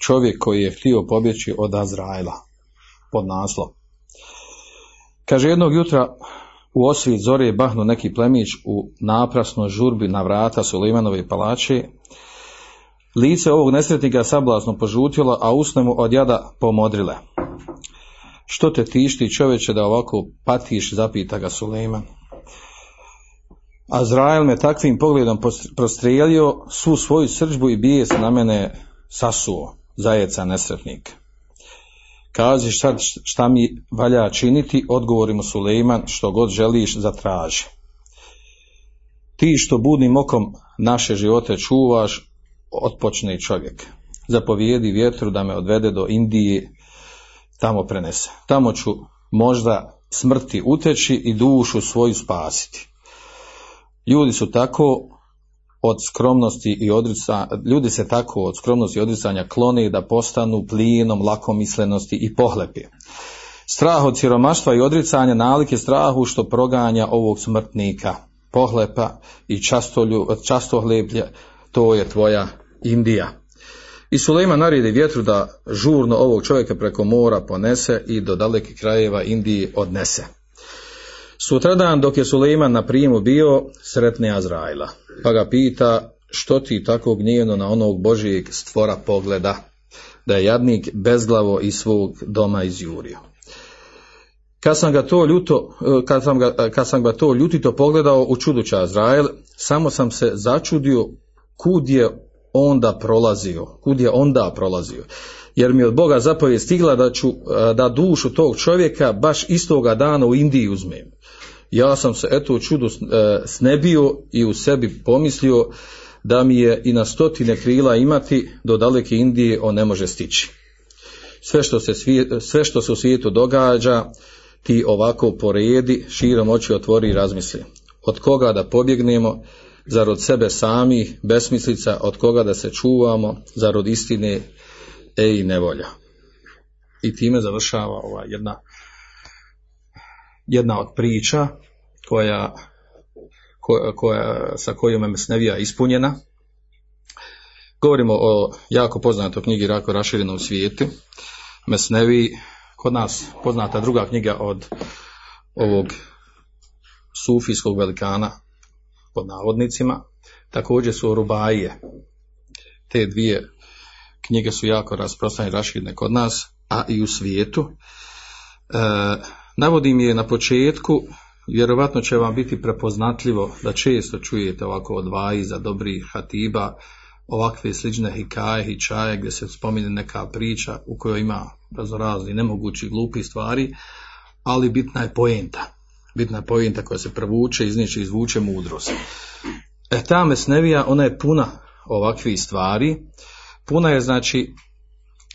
čovjek koji je htio pobjeći od Azraela pod naslov. Kaže jednog jutra u osvit zore je bahnu neki plemić u naprasnoj žurbi na vrata Suleimanove palače. Lice ovog nesretnika sablazno požutilo, a usne mu od jada pomodrile. Što te tišti čovječe da ovako patiš, zapita ga Suleiman. Azrael me takvim pogledom prostrijelio, svu svoju srđbu i bijes na mene sasuo, zajeca nesretnik. Kazi šta, šta mi valja činiti, odgovori mu Suleiman, što god želiš, zatraži. Ti što budnim okom naše živote čuvaš, otpočne čovjek. Zapovijedi vjetru da me odvede do Indije, tamo prenese. Tamo ću možda smrti uteći i dušu svoju spasiti. Ljudi su tako od skromnosti i odricanja, ljudi se tako od skromnosti i odricanja klone da postanu plinom lakomislenosti i pohlepi. Strah od siromaštva i odricanja nalike strahu što proganja ovog smrtnika, pohlepa i častolju, častohleplje, to je tvoja Indija. I Sulejma naredi vjetru da žurno ovog čovjeka preko mora ponese i do dalekih krajeva Indije odnese. Sutradan dok je Sulejman na primu bio, sretne Azraila, pa ga pita što ti tako gnjevno na onog Božijeg stvora pogleda, da je jadnik bezglavo iz svog doma izjurio. Kad sam ga to ljuto, kad sam ga, kad sam ga to ljutito pogledao u čuduća Azrael, samo sam se začudio kud je onda prolazio, kud je onda prolazio. Jer mi od Boga zapovijed stigla da ću da dušu tog čovjeka baš istoga dana u Indiji uzmem. Ja sam se eto u čudu snebio i u sebi pomislio da mi je i na stotine krila imati do daleke Indije on ne može stići. Sve što se, sve što se u svijetu događa ti ovako poredi, širom oči otvori i razmisli. Od koga da pobjegnemo, zar od sebe sami, besmislica, od koga da se čuvamo, zar od istine, ej nevolja. I time završava ova jedna, jedna od priča koja, koja, koja, sa kojom je Mesnevija ispunjena. Govorimo o jako poznatoj knjigi Rako rašireno u svijetu. Mesnevi, kod nas poznata druga knjiga od ovog sufijskog velikana pod navodnicima, također su Rubaije. Te dvije knjige su jako rasprostranjene raširne kod nas, a i u svijetu. E, navodim je na početku, vjerovatno će vam biti prepoznatljivo da često čujete ovako od za dobrih hatiba, ovakve slične hikaje, hičaje gdje se spominje neka priča u kojoj ima razorazni nemogući glupi stvari, ali bitna je poenta. Bitna je poenta koja se provuče, izniče, izvuče mudrost. E ta mesnevija, ona je puna ovakvih stvari, puna je znači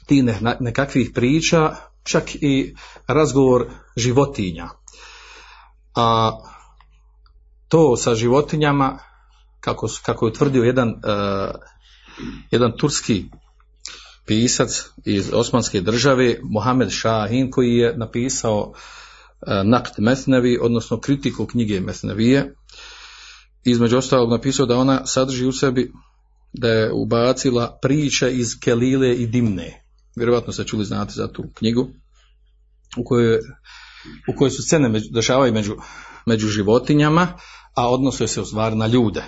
ti nekakvih priča, čak i razgovor životinja. A to sa životinjama, kako, kako je utvrdio jedan, uh, jedan turski pisac iz Osmanske države, Mohamed Šahin, koji je napisao uh, Nakt Mesnevi, odnosno kritiku knjige Mesnevije, između ostalog napisao da ona sadrži u sebi da je ubacila priče iz Kelile i Dimne. Vjerojatno ste čuli, znate za tu knjigu u kojoj, u kojoj su scene među, dešavaju među, među životinjama, a odnose se u stvari na ljude.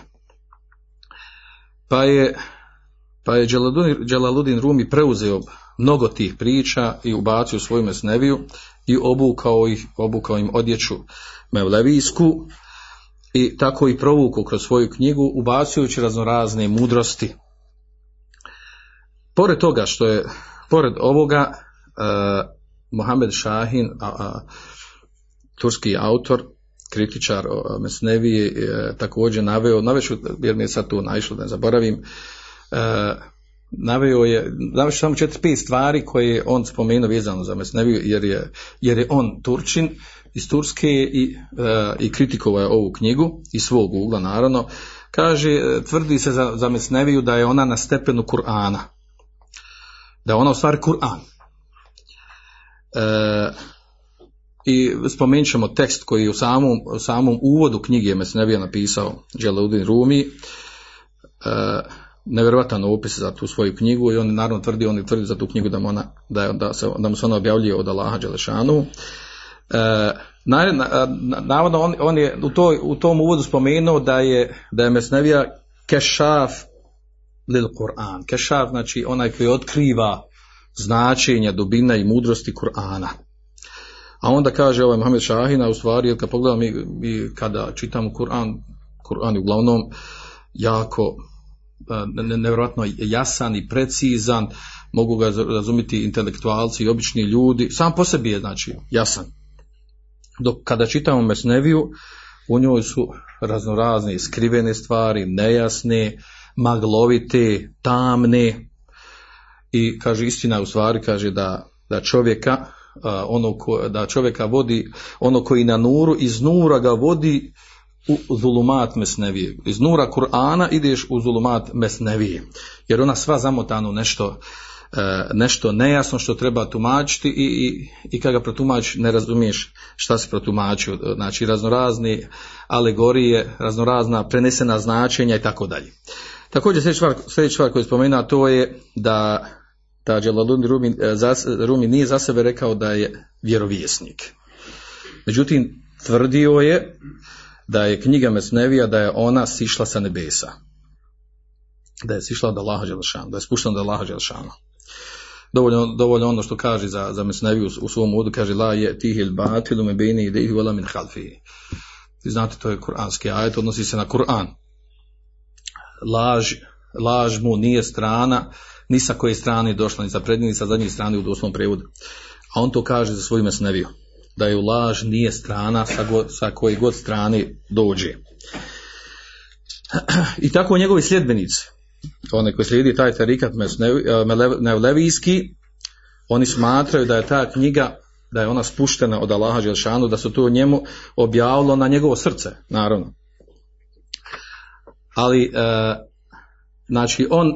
Pa je, pa je Dželaludin Rumi preuzeo mnogo tih priča i ubacio u svoju mesneviju i obukao, ih, obukao im odjeću mevlevijsku i tako i provukao kroz svoju knjigu ubacujući raznorazne mudrosti. Pored toga što je, pored ovoga, uh, Mohamed Šahin, a, a, turski autor, kritičar o Mesneviji, e, također naveo, naveću, jer mi je sad tu naišlo da ne zaboravim, e, naveo je, naveo samo četiri, pet stvari koje je on spomenuo vezano za Mesneviju, jer je, jer je on Turčin iz Turske i, e, i kritikovao je ovu knjigu iz svog ugla naravno. Kaže, e, tvrdi se za, za Mesneviju da je ona na stepenu Kur'ana. Da je ona u stvari Kur'an. E, I spomenut ćemo tekst koji je u samom, samom uvodu knjige Mesnevija napisao Dželudin Rumi. E, nevjerovatan opis za tu svoju knjigu i on naravno tvrdi, on tvrdi za tu knjigu da mu, ona, da, je, da, se, da mu se ona objavljuje od Allaha Đelešanu. E, na, na, navodno on, on je u, toj, u tom uvodu spomenuo da je, da je Mesnevija kešaf lil Kur'an. Kešaf znači onaj koji otkriva značenja, dubina i mudrosti Kur'ana. A onda kaže ovaj Mohamed Šahina, u stvari, kad pogledamo mi, mi kada čitamo Kur'an, Kur'an je uglavnom jako nevjerojatno jasan i precizan, mogu ga razumjeti intelektualci i obični ljudi, sam po sebi je znači jasan. Dok kada čitamo Mesneviju, u njoj su raznorazne skrivene stvari, nejasne, maglovite, tamne, i kaže istina u stvari kaže da, da čovjeka ono ko, da čovjeka vodi ono koji na nuru iz nura ga vodi u zulumat mesnevije. Iz nura Kur'ana ideš u zulumat mesnevije. Jer ona sva zamotano nešto nešto nejasno što treba tumačiti i, i, i kada ga protumači ne razumiješ šta se protumačio. Znači raznorazne alegorije raznorazna prenesena značenja i tako dalje također sljedeća stvar, sljedeća koju je spomenuo to je da da Đelaludin Rumi, Rumi nije za sebe rekao da je vjerovjesnik. Međutim, tvrdio je da je knjiga Mesnevija da je ona sišla sa nebesa. Da je sišla od Allaha Đelšana, da je spuštena od Allaha Đelšana. Dovoljno, dovoljno ono što kaže za, za Mesneviju u svom uvodu, kaže la je tihil batilu me bini ih vela min halfi. Znate, to je kuranski ajet, odnosi se na Kur'an. Laž, laž mu nije strana, ni sa koje strane došla, ni sa prednje, ni sa zadnje strane u doslovnom prevodu. A on to kaže za svoju mesneviju, da je laž nije strana sa, go, sa koje god strane dođe. I tako njegovi sljedbenici, one koji slijedi taj tarikat Mevlevijski, oni smatraju da je ta knjiga, da je ona spuštena od Allaha Želšanu, da se to njemu objavilo na njegovo srce, naravno. Ali, e, znači, on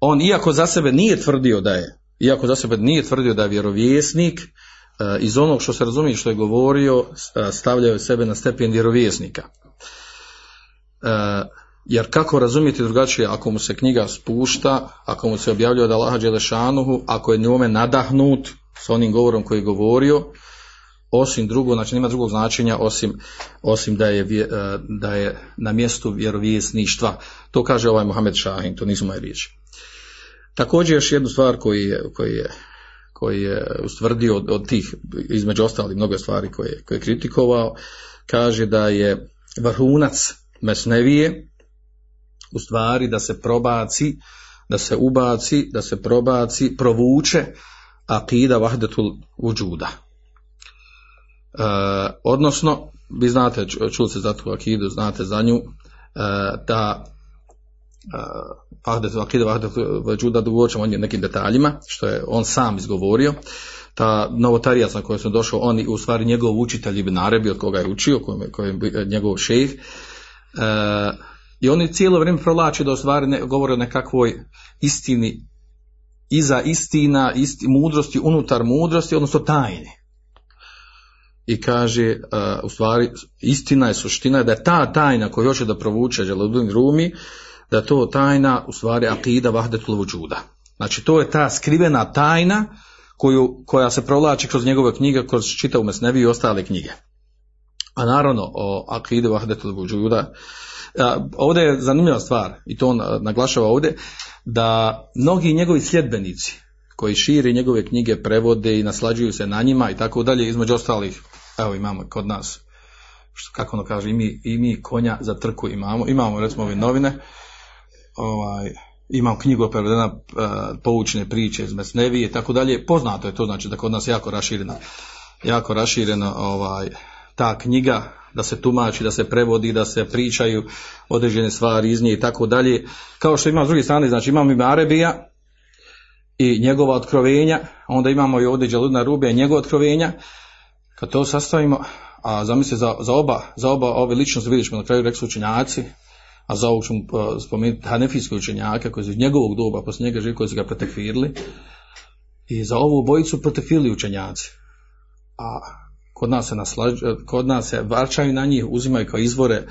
on iako za sebe nije tvrdio da je, iako za sebe nije tvrdio da je vjerovjesnik, iz onog što se razumije što je govorio, stavljaju sebe na stepen vjerovjesnika. Jer kako razumijete drugačije ako mu se knjiga spušta, ako mu se objavljuje od Allaha Đelešanuhu, ako je njome nadahnut s onim govorom koji je govorio, osim drugo, znači nema drugog značenja osim, osim da, je, da je na mjestu vjerovjesništva. To kaže ovaj Mohamed Šahin, to nisu moje riječi. Također još jednu stvar koji je, koji je, koji je ustvrdio od, od tih, između ostalih mnogo stvari koje, koje je kritikovao, kaže da je vrhunac mesnevije u stvari da se probaci, da se ubaci, da se probaci, provuče akida vahdetul uđuda. E, odnosno, vi znate, čuli se za tu akidu, znate za nju, e, da Vahdet Akide Vahdet Vađuda da ćemo o nekim detaljima, što je on sam izgovorio. Ta novotarija na kojoj sam došao, on u stvari njegov učitelj Ibn Arabi, od koga je učio, koji je njegov šejh, e, i oni cijelo vrijeme provlače da u stvari ne, govore o nekakvoj istini, iza istina, isti, mudrosti, unutar mudrosti, odnosno tajni. I kaže, uh, u stvari, istina je, suština da je ta tajna koju hoće da provuče Đeludin Rumi, da je to tajna, u stvari, akida vahdetul vujuda. Znači, to je ta skrivena tajna koju, koja se provlači kroz njegove knjige, kroz čitavu Mesnevi i ostale knjige. A naravno, o akidu vahdetul vujuda, ovdje je zanimljiva stvar, i to on naglašava ovdje, da mnogi njegovi sljedbenici, koji širi njegove knjige, prevode i naslađuju se na njima i tako dalje, između ostalih, evo imamo kod nas, kako ono kaže, i mi, i mi konja za trku imamo, imamo recimo ove novine, ovaj, imam knjigu prevedena uh, poučne priče iz Mesnevije i tako dalje, poznato je to, znači da kod nas jako raširena, jako raširena ovaj, ta knjiga, da se tumači, da se prevodi, da se pričaju određene stvari iz nje i tako dalje. Kao što ima s druge strane, znači imamo ima Arebija i njegova otkrovenja, onda imamo i ovdje Đaludna Rubija i njegova otkrovenja. Kad to sastavimo, a zamisli za, za oba, za oba ove ličnosti, vidjet ćemo na kraju rekli su učenjaci, a za ovog ćemo spomenuti hanefijske učenjake koji su iz njegovog doba, poslije njega živi, koji su ga protekvirili. I za ovu bojicu protekvirili učenjaci. A kod nas se naslađ, kod nas se varčaju na njih, uzimaju kao izvore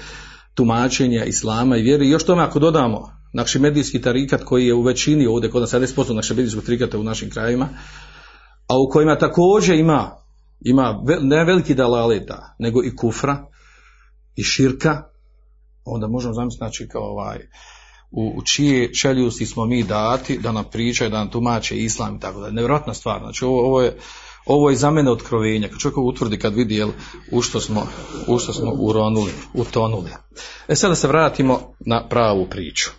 tumačenja islama i vjere. I još tome ako dodamo naši medijski tarikat koji je u većini ovdje kod nas 70% našeg medijskog tarikata u našim krajima, a u kojima također ima ima ne veliki dalaleta, nego i kufra i širka, onda možemo zamisliti znači kao ovaj u, u čije čeljusti smo mi dati da nam pričaju, da nam tumače islam i tako da. Nevjerojatna stvar. Znači ovo, ovo je ovo je za mene otkrovenje, kad čovjek utvrdi kad vidi jel, u što smo, u što smo uronuli, utonuli. E sada se vratimo na pravu priču.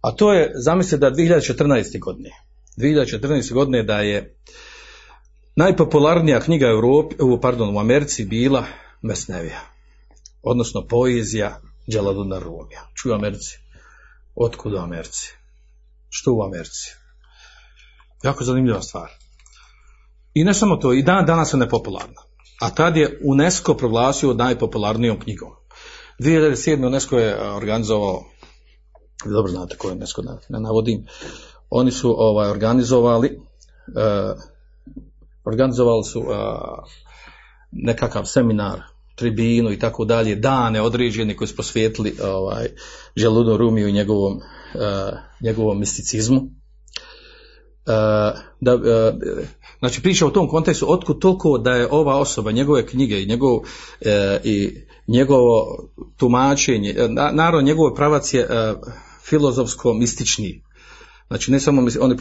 A to je, zamislite da 2014. godine, 2014. godine da je najpopularnija knjiga u, Europi, pardon, u Americi bila Mesnevija, odnosno poezija Đeladuna Rumija. Čuju Americi. Otkud u Americi? Što u Americi? Jako zanimljiva stvar. I ne samo to, i dan danas je nepopularna. A tad je UNESCO proglasio najpopularnijom knjigom. 2007. UNESCO je organizovao, dobro znate koje UNESCO ne navodim, oni su ovaj, organizovali uh, organizovali su uh, nekakav seminar, tribinu i tako dalje, dane određene koji su posvijetili ovaj, Želudu Rumiju i njegovom, uh, njegovom misticizmu. Uh, da, znači priča u tom kontekstu otkud toliko da je ova osoba, njegove knjige i njegov e, i njegovo tumačenje, na, naravno njegov pravac je e, filozofsko mistični. Znači ne samo on je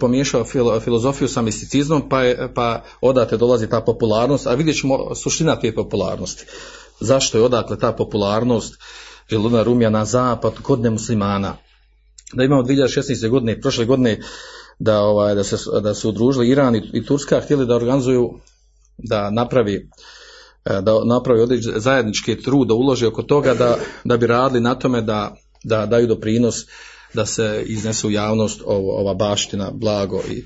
pomiješao filozofiju sa misticizmom pa, je, pa odate dolazi ta popularnost, a vidjet ćemo suština te popularnosti. Zašto je odakle ta popularnost Želuna Rumija na zapad kod nemuslimana? Da imamo 2016. godine, prošle godine da ovaj da se da su udružili Iran i, i Turska htjeli da organizuju da napravi da napravi zajednički trud da ulože oko toga da, da bi radili na tome da, da daju doprinos da se iznese u javnost ovo, ova baština, blago i,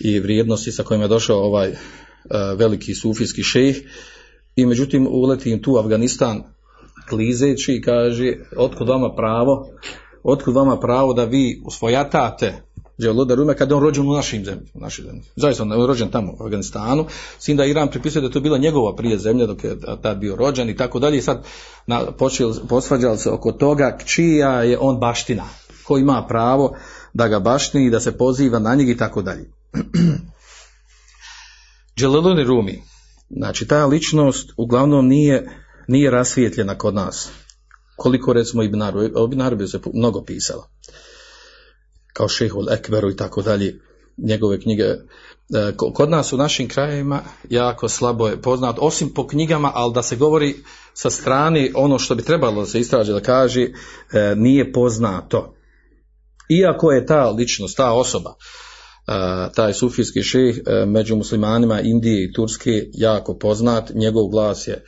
i vrijednosti sa kojima je došao ovaj uh, veliki sufijski šejh. I međutim uleti im tu Afganistan klizeći i kaže otkud vama pravo? Otkud vama pravo da vi usvojatate Dželoda Rume kada je on rođen u našim zemlji, u našoj zemlji. Zaista on rođen tamo u Afganistanu, s da Iran pripisuje da je to bila njegova prije zemlja dok je tad bio rođen i tako dalje. I sad na, posvađali se oko toga čija je on baština, ko ima pravo da ga baštini i da se poziva na njeg i tako dalje. Dželoda Rumi, znači ta ličnost uglavnom nije, nije rasvijetljena kod nas. Koliko recimo Ibn Arabi, Ibn Arabi se mnogo pisala kao šehol Ekberu i tako dalje, njegove knjige. Kod nas u našim krajevima jako slabo je poznat, osim po knjigama, ali da se govori sa strane ono što bi trebalo da se istraže da kaže, nije poznato. Iako je ta ličnost, ta osoba, taj sufijski šeh među muslimanima Indije i Turske jako poznat, njegov glas je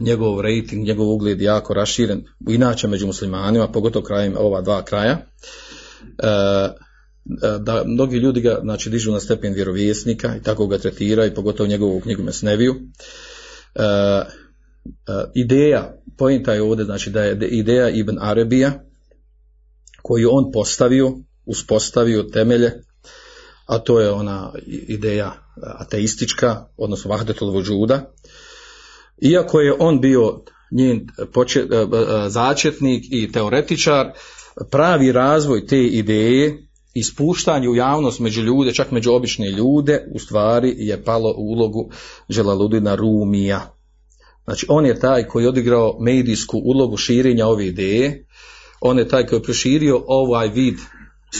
njegov rating, njegov ugled jako raširen, inače među muslimanima, pogotovo krajem ova dva kraja. E, da mnogi ljudi ga znači dižu na stepen vjerovjesnika i tako ga tretiraju, pogotovo njegovu knjigu Mesneviju. E, e, ideja, pojenta je ovdje, znači da je ideja Ibn Arabija, koju on postavio, uspostavio temelje, a to je ona ideja ateistička, odnosno vahdetul vujuda. Iako je on bio njen počet, začetnik i teoretičar, pravi razvoj te ideje i spuštanje u javnost među ljude, čak među obične ljude, u stvari je palo u ulogu Želaludina Rumija. Znači, on je taj koji je odigrao medijsku ulogu širenja ove ideje, on je taj koji je proširio ovaj vid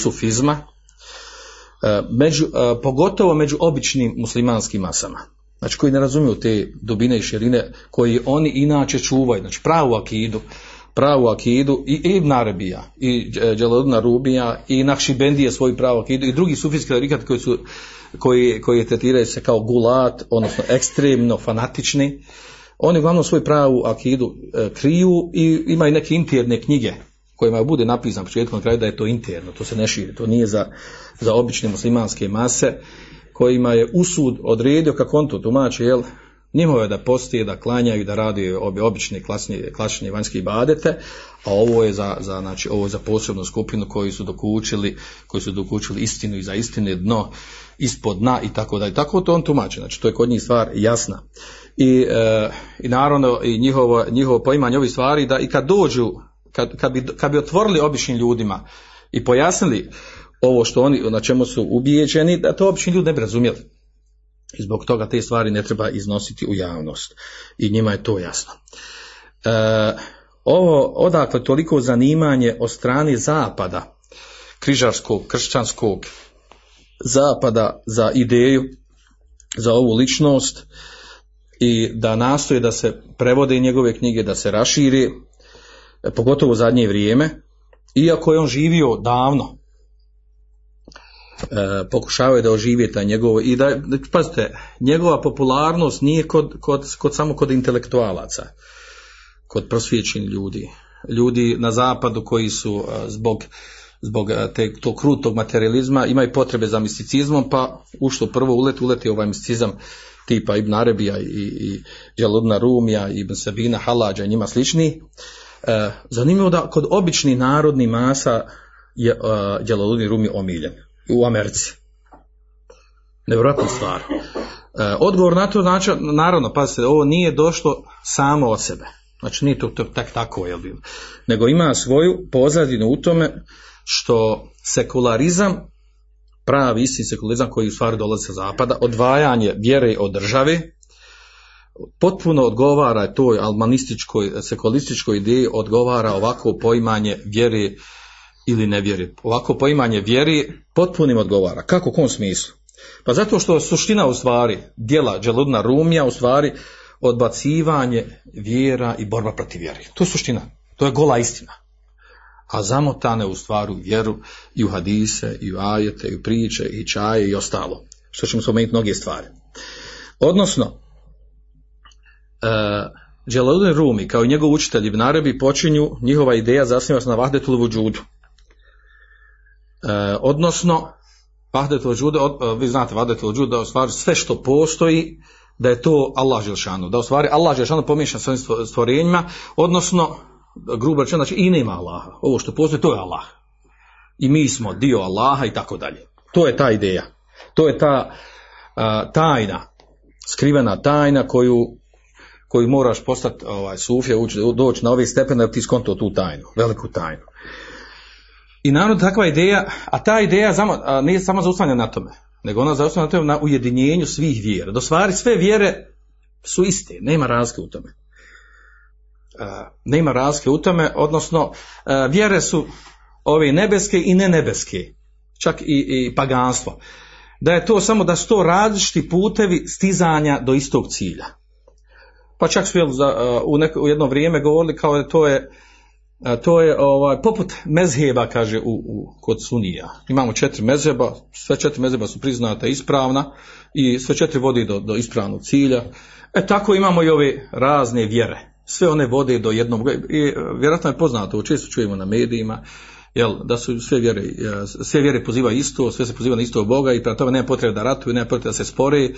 sufizma, e, među, e, pogotovo među običnim muslimanskim masama. Znači, koji ne razumiju te dubine i širine, koji oni inače čuvaju, znači pravu akidu, pravu akidu i Ibn Arabija, i Đeladuna Rubija, i Nakšibendije svoju pravu akidu, i drugi sufijski tarikat koji su koji, koji tretiraju se kao gulat, odnosno ekstremno fanatični, oni uglavnom svoju pravu akidu e, kriju i imaju neke interne knjige kojima bude napisan početkom na kraju da je to interno, to se ne širi, to nije za, za obične muslimanske mase kojima je usud odredio kako on to tumači, jel, Njihove da postije, da klanjaju, da radi obi obične klasne, klasične vanjske badete, a ovo je za, za, znači, ovo je za posebnu skupinu koji su dokučili, koji su dokučili istinu i za istine dno ispod dna i tako dalje. Tako to on tumači, znači to je kod njih stvar jasna. I, e, i naravno i njihovo, njihovo poimanje ovih stvari da i kad dođu, kad, kad, bi, kad bi otvorili običnim ljudima i pojasnili ovo što oni, na čemu su ubijeđeni, da to obični ljudi ne bi razumjeli. I zbog toga te stvari ne treba iznositi u javnost. I njima je to jasno. E, ovo odakle toliko zanimanje od strane zapada, križarskog, kršćanskog zapada za ideju, za ovu ličnost i da nastoje da se prevode njegove knjige, da se raširi, pogotovo u zadnje vrijeme, iako je on živio davno, e, pokušavaju da ožive taj njegov i da, pazite, njegova popularnost nije kod, kod, kod, samo kod intelektualaca, kod prosvjećenih ljudi, ljudi na zapadu koji su e, zbog zbog e, te, tog krutog materializma imaju potrebe za misticizmom, pa ušto prvo uleti, uleti ovaj misticizam tipa Ibn Arabija i, i Đaludna Rumija, Ibn Sabina, Halađa i njima slični. E, zanimljivo da kod običnih narodnih masa je uh, Đaludni Rumi omiljen u Americi. Nevjerojatna stvar. E, odgovor na to znači, naravno, pazite, ovo nije došlo samo od sebe. Znači nije to, to tak tako je bilo. Nego ima svoju pozadinu u tome što sekularizam, pravi isti sekularizam koji u stvari dolazi sa zapada, odvajanje vjere od države, potpuno odgovara toj almanističkoj, sekularističkoj ideji, odgovara ovako poimanje vjere ili nevjeri. Ovako poimanje vjeri potpunim odgovara. Kako, u kom smislu? Pa zato što suština u stvari dijela Đeludna Rumija u stvari odbacivanje vjera i borba protiv vjeri. To je suština. To je gola istina. A zamotane u stvaru vjeru i u hadise, i u ajete, i u priče, i čaje, i ostalo. Što ćemo spomenuti mnoge stvari. Odnosno, uh, Đeludin Rumi, kao i njegov učitelj Ibn Arabi, počinju njihova ideja zasniva se na vahdetul vujudu. E, odnosno Vahdetul džude, e, vi znate Vahdetul džude, da u stvari sve što postoji, da je to Allah Želšanu, da u stvari Allah Želšanu pomiješa svojim stvorenjima, odnosno, grubo rečeno, znači i nema Allaha. Ovo što postoji, to je Allah. I mi smo dio Allaha i tako dalje. To je ta ideja. To je ta a, tajna, skrivena tajna koju, koju moraš postati ovaj, sufija, doći na ove stepene da ti skonto tu tajnu, veliku tajnu. I naravno takva ideja, a ta ideja zamo, a, nije samo zaustavljena na tome, nego ona zaustavljena na tome na ujedinjenju svih vjera. Do stvari sve vjere su iste, nema razlike u tome. Nema razlike u tome, odnosno vjere su ove nebeske i ne nebeske, čak i, i paganstvo. Da je to samo da su to različiti putevi stizanja do istog cilja. Pa čak su jel, za, u, neko, u jedno vrijeme govorili kao da to je a, to je ovaj, poput mezheba, kaže, u, u, kod sunija. Imamo četiri mezheba, sve četiri mezheba su priznata ispravna i sve četiri vodi do, do ispravnog cilja. E tako imamo i ove razne vjere. Sve one vode do jednog, i vjerojatno je poznato, često čujemo na medijima, jel, da su sve vjere, sve vjere pozivaju isto, sve se poziva na isto Boga i prema tome nema potrebe da ratuju, nema potrebe da se spore,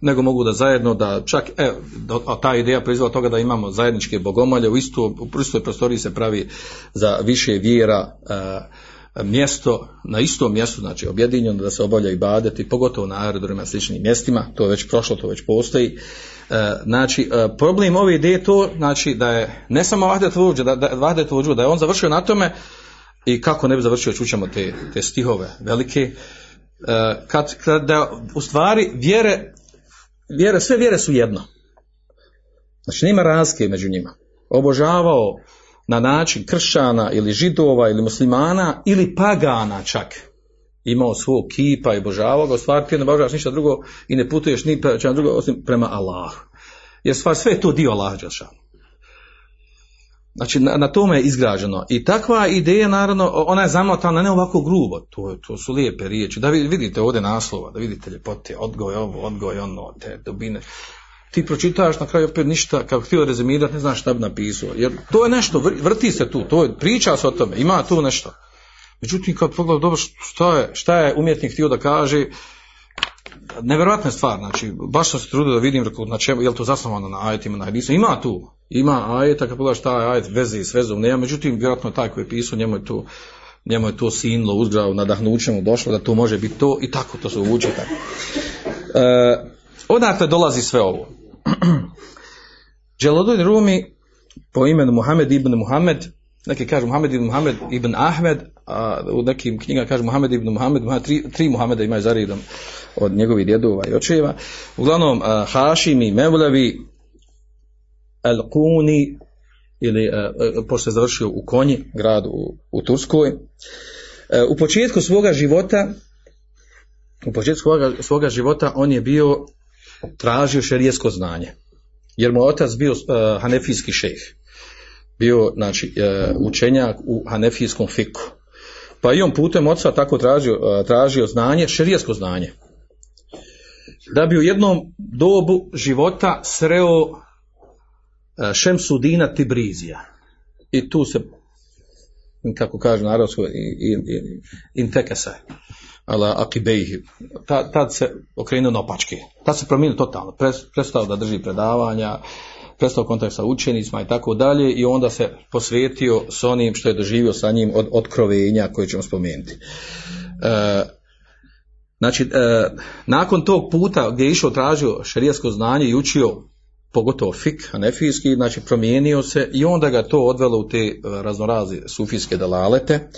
nego mogu da zajedno, da čak, e, a ta ideja proizvod toga da imamo zajedničke bogomolje, u isto, u istoj prostoriji se pravi za više vjera, e, mjesto, na istom mjestu, znači objedinjeno da se obavlja i badeti, pogotovo na aerodromima sličnim mjestima, to je već prošlo, to već postoji. E, znači, e, problem ove ideje je to, znači da je ne samo Vahdet Vuđu, da, da, da je on završio na tome i kako ne bi završio, čućemo te, te stihove velike, e, kad, kad da u stvari vjere, vjere, sve vjere su jedno. Znači nema razlike među njima. Obožavao na način kršćana ili židova ili muslimana ili pagana čak imao svog kipa i božavao ga, stvar ti ne božavaš ništa drugo i ne putuješ ni prema drugo osim prema Allahu. Jer stvar sve je to dio Allaha. Znači, na, na tome je izgrađeno. I takva ideja, naravno, ona je zamotana ne ovako grubo, to, to su lijepe riječi. Da vidite ovdje naslova, da vidite ljepote, odgoj ovo, odgoj ono, te dubine. Ti pročitaš na kraju opet ništa, kako htio rezimirati, ne znaš šta bi napisao. Jer to je nešto, vrti se tu, to je, priča se o tome, ima tu nešto. Međutim, kad pogledam dobro šta je, šta je umjetnik htio da kaže, nevjerojatna stvar, znači, baš sam se trudio da vidim na čemu, je li to zasnovano na ajetima, na hadisu, ima tu, ima ajeta, kad pogledaš šta je ajet, veze i s vezom, nema, međutim, vjerojatno taj koji je pisao, njemu je to, njemu je to sinlo, uzgrao, nadahnućemo, došlo da to može biti to i tako, to se uvuče tako. E, odakle dolazi sve ovo? Dželodin Rumi po imenu Muhammed ibn Muhammed, neki kažu Muhammed ibn Muhammed ibn Ahmed, a u nekim knjigama kažu Muhammed ibn Muhammed, tri, tri Muhammeda imaju za redom od njegovih djedova i očeva. Uglavnom, a, Hašimi, Mevlevi, El Kuni, ili a, pošto je završio u Konji, gradu u, u Turskoj. A, u početku svoga života u početku svoga, svoga života on je bio tražio šerijesko znanje. Jer mu otac bio uh, hanefijski šejh. Bio, znači, uh, učenjak u hanefijskom fiku. Pa i on putem oca tako tražio, tražio znanje, šerijesko znanje. Da bi u jednom dobu života sreo uh, Šemsudina Tibrizija. I tu se, kako kaže narodsko, intekesa. In, in ala akibejhi. Ta, tad se okrenuo na opačke. Tad se promijenio totalno. Prestao da drži predavanja, prestao kontakt sa učenicima i tako dalje i onda se posvetio s onim što je doživio sa njim od otkrovenja koje ćemo spomenuti. E, znači, e, nakon tog puta gdje je išao tražio šerijasko znanje i učio pogotovo fik, hanefijski, znači promijenio se i onda ga to odvelo u te e, raznorazi sufijske dalalete,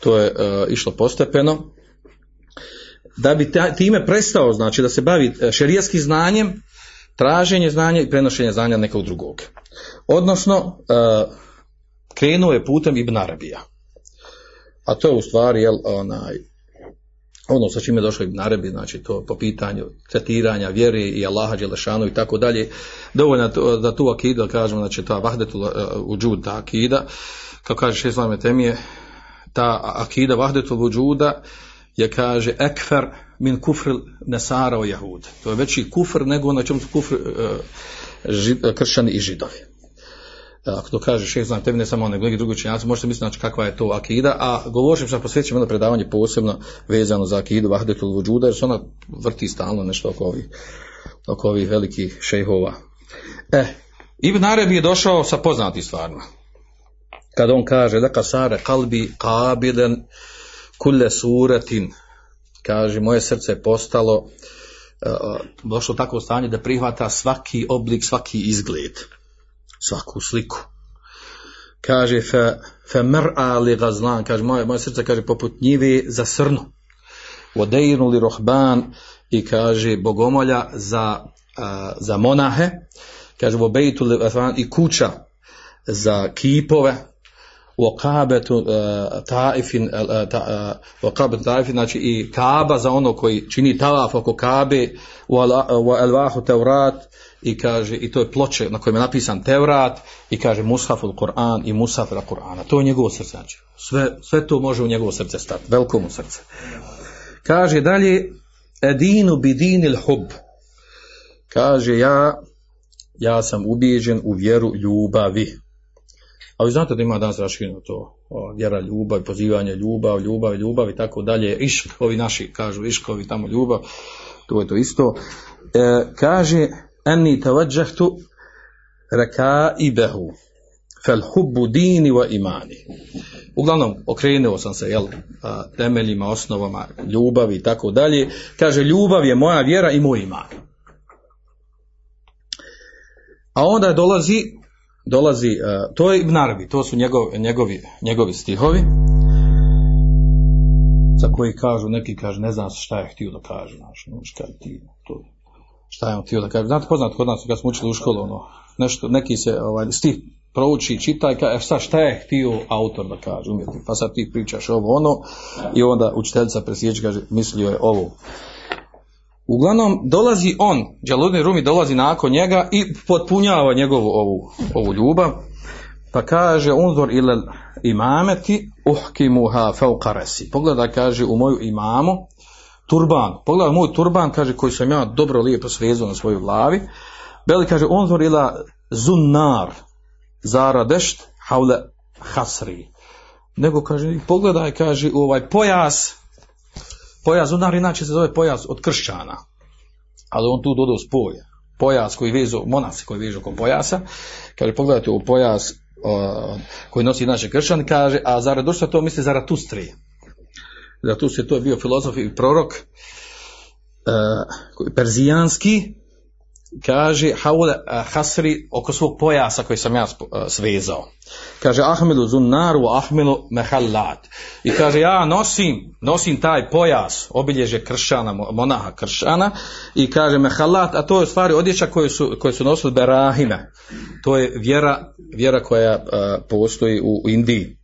to je e, išlo postepeno, da bi time prestao, znači da se bavi e, šerijaskim znanjem, traženje znanja i prenošenje znanja nekog drugog. Odnosno, uh, krenuo je putem Ibn Arabija. A to je u stvari, jel, onaj, ono sa čime je došlo Ibn Arabi, znači to po pitanju tretiranja vjere i Allaha Đelešanu i tako dalje, dovoljno da tu akidu, da kažemo, znači ta vahdetul uh, uđud, ta akida, kao kaže Šeslame Temije, ta akida vahdetul uđuda, je kaže ekfer min kufr nesara o jahud. To je veći kufr nego na čemu su kufr uh, žid, kršćani i židovi. Ako to kaže šeh znam tebi ne samo nego neki drugi učenjaci, možete misliti znači kakva je to akida, a govorim sam posvećujem jedno predavanje posebno vezano za akidu vahdetul vujuda, jer se ona vrti stalno nešto oko ovih, oko ovih velikih šejhova. E, Ibn Arabi je došao sa poznatim stvarima. Kad on kaže, da kasare kalbi kabilen kulle suratin, kaže, moje srce je postalo, uh, došlo tako stanje da prihvata svaki oblik, svaki izgled, svaku sliku. Kaže, fe, fe mr'a li gazlan, kaže, moje, moje srce, kaže, poput njive za srnu. Vodejnu li rohban, i kaže, bogomolja za, uh, za monahe, kaže, vobejtu li i kuća za kipove, waqabatu taifin waqabatu taifin znači i Kaaba za ono koji čini tavaf oko Kabe wa alwahu Taurat i kaže i to je ploče na kojem je napisan Tevrat i kaže Mushaful Kur'an i Mushaf Kur'ana. To je njegovo srce. Znači. Sve, sve to može u njegovo srce stati. Veliko mu srce. Kaže dalje Edinu bidinil hub. Kaže ja ja sam ubijeđen u vjeru ljubavi. A vi znate da ima danas to, vjera ljubav, pozivanje ljubav, ljubav, ljubav i tako dalje. Išk, ovi naši kažu iškovi tamo ljubav, to je to isto. E, kaže, enni tavadžahtu reka i behu. fel hubbu dini wa imani. Uglavnom, okrenuo sam se jel, temeljima, osnovama ljubavi i tako dalje. Kaže, ljubav je moja vjera i moj iman. A onda dolazi, dolazi, a, to je Ibn Arabi, to su njegov, njegovi, njegovi stihovi, za koji kažu, neki kažu, ne znam šta je htio da kaže, znaš, šta je ti, to, šta je on htio da kaže. Znate, poznat kod nas, kad smo učili u školu, ono, nešto, neki se, ovaj, stih prouči, čitaj, ka, e, šta, šta je htio autor da kaže, umjetnik, pa sad ti pričaš ovo, ono, i onda učiteljica presjeći, kaže, mislio je ovo. Uglavnom, dolazi on, Đaludin Rumi dolazi nakon njega i potpunjava njegovu ovu, ovu ljubav, pa kaže, unzor ilal imameti uhkimuha fauqa resi. Pogledaj, kaže, u moju imamu, turban, pogledaj moj turban, kaže, koji sam ja dobro lijepo svezao na svojoj glavi, Beli kaže, unzor ila zunnar, zara dešt, haule hasri. Nego kaže, pogledaj, kaže, u ovaj pojas, pojas zunar inače se zove pojas od kršćana, ali on tu dodao spoj, pojas koji vezu, monasi koji vežu oko pojasa, kaže, pogledajte u pojas o, koji nosi naše kršćani, kaže, a Zaradušta to misli Zaratustri. Zaratustri to je bio filozof i prorok, e, perzijanski, kaže haule hasri oko svog pojasa koji sam ja svezao. Kaže Ahmedu zunnaru ahmelu mehallat. I kaže ja nosim, nosim taj pojas, obilježe kršana, monaha kršana i kaže mehallat, a to je stvari odjeća koje su, koje su nosili berahime. To je vjera, vjera koja uh, postoji u, u Indiji.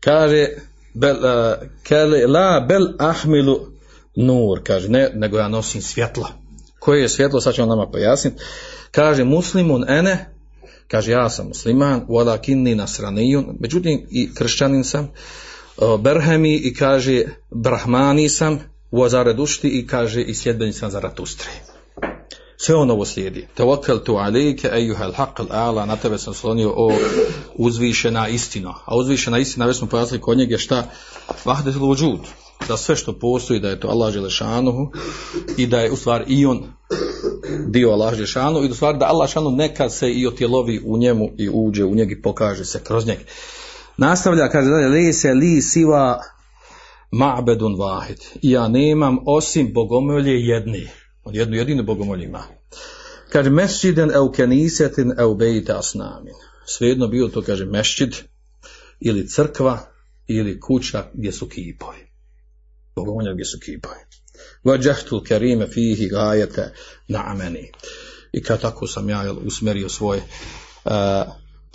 Kaže bel, uh, kele, la bel ahmilu nur, kaže ne, nego ja nosim svjetla koje je svjetlo, sad ćemo nama pojasniti. Kaže muslimun ene, kaže ja sam musliman, walakinni nasranijun, međutim i kršćanin sam, berhemi i kaže brahmani sam, uazaredušti i kaže i sljedbenik sam Zaratustri. Sve ono ovo slijedi. Tawakkaltu alayka ayyuha al-haqq al-a'la, na tebe sam slonio o uzvišena istina. A uzvišena istina, već smo pojasnili kod njega šta? Vahdetul vujud da sve što postoji da je to Allah Želešanuhu i da je u stvari i on dio Allah Želešanuhu i u stvari da Allah Želešanuhu nekad se i otjelovi u njemu i uđe u njeg i pokaže se kroz njeg. Nastavlja, kaže dalje, li se li siva ma'bedun vahid. I ja nemam osim bogomolje jedni. On jednu jedinu bogomolje ima. Kaže, mesčiden eu kenisetin eu bejte asnamin. Svejedno bio to, kaže, mešćid ili crkva ili kuća gdje su kipovi bogonja gdje su kipovi. Vađahtul kerime fihi gajete na meni. I kad tako sam ja usmerio svoj uh,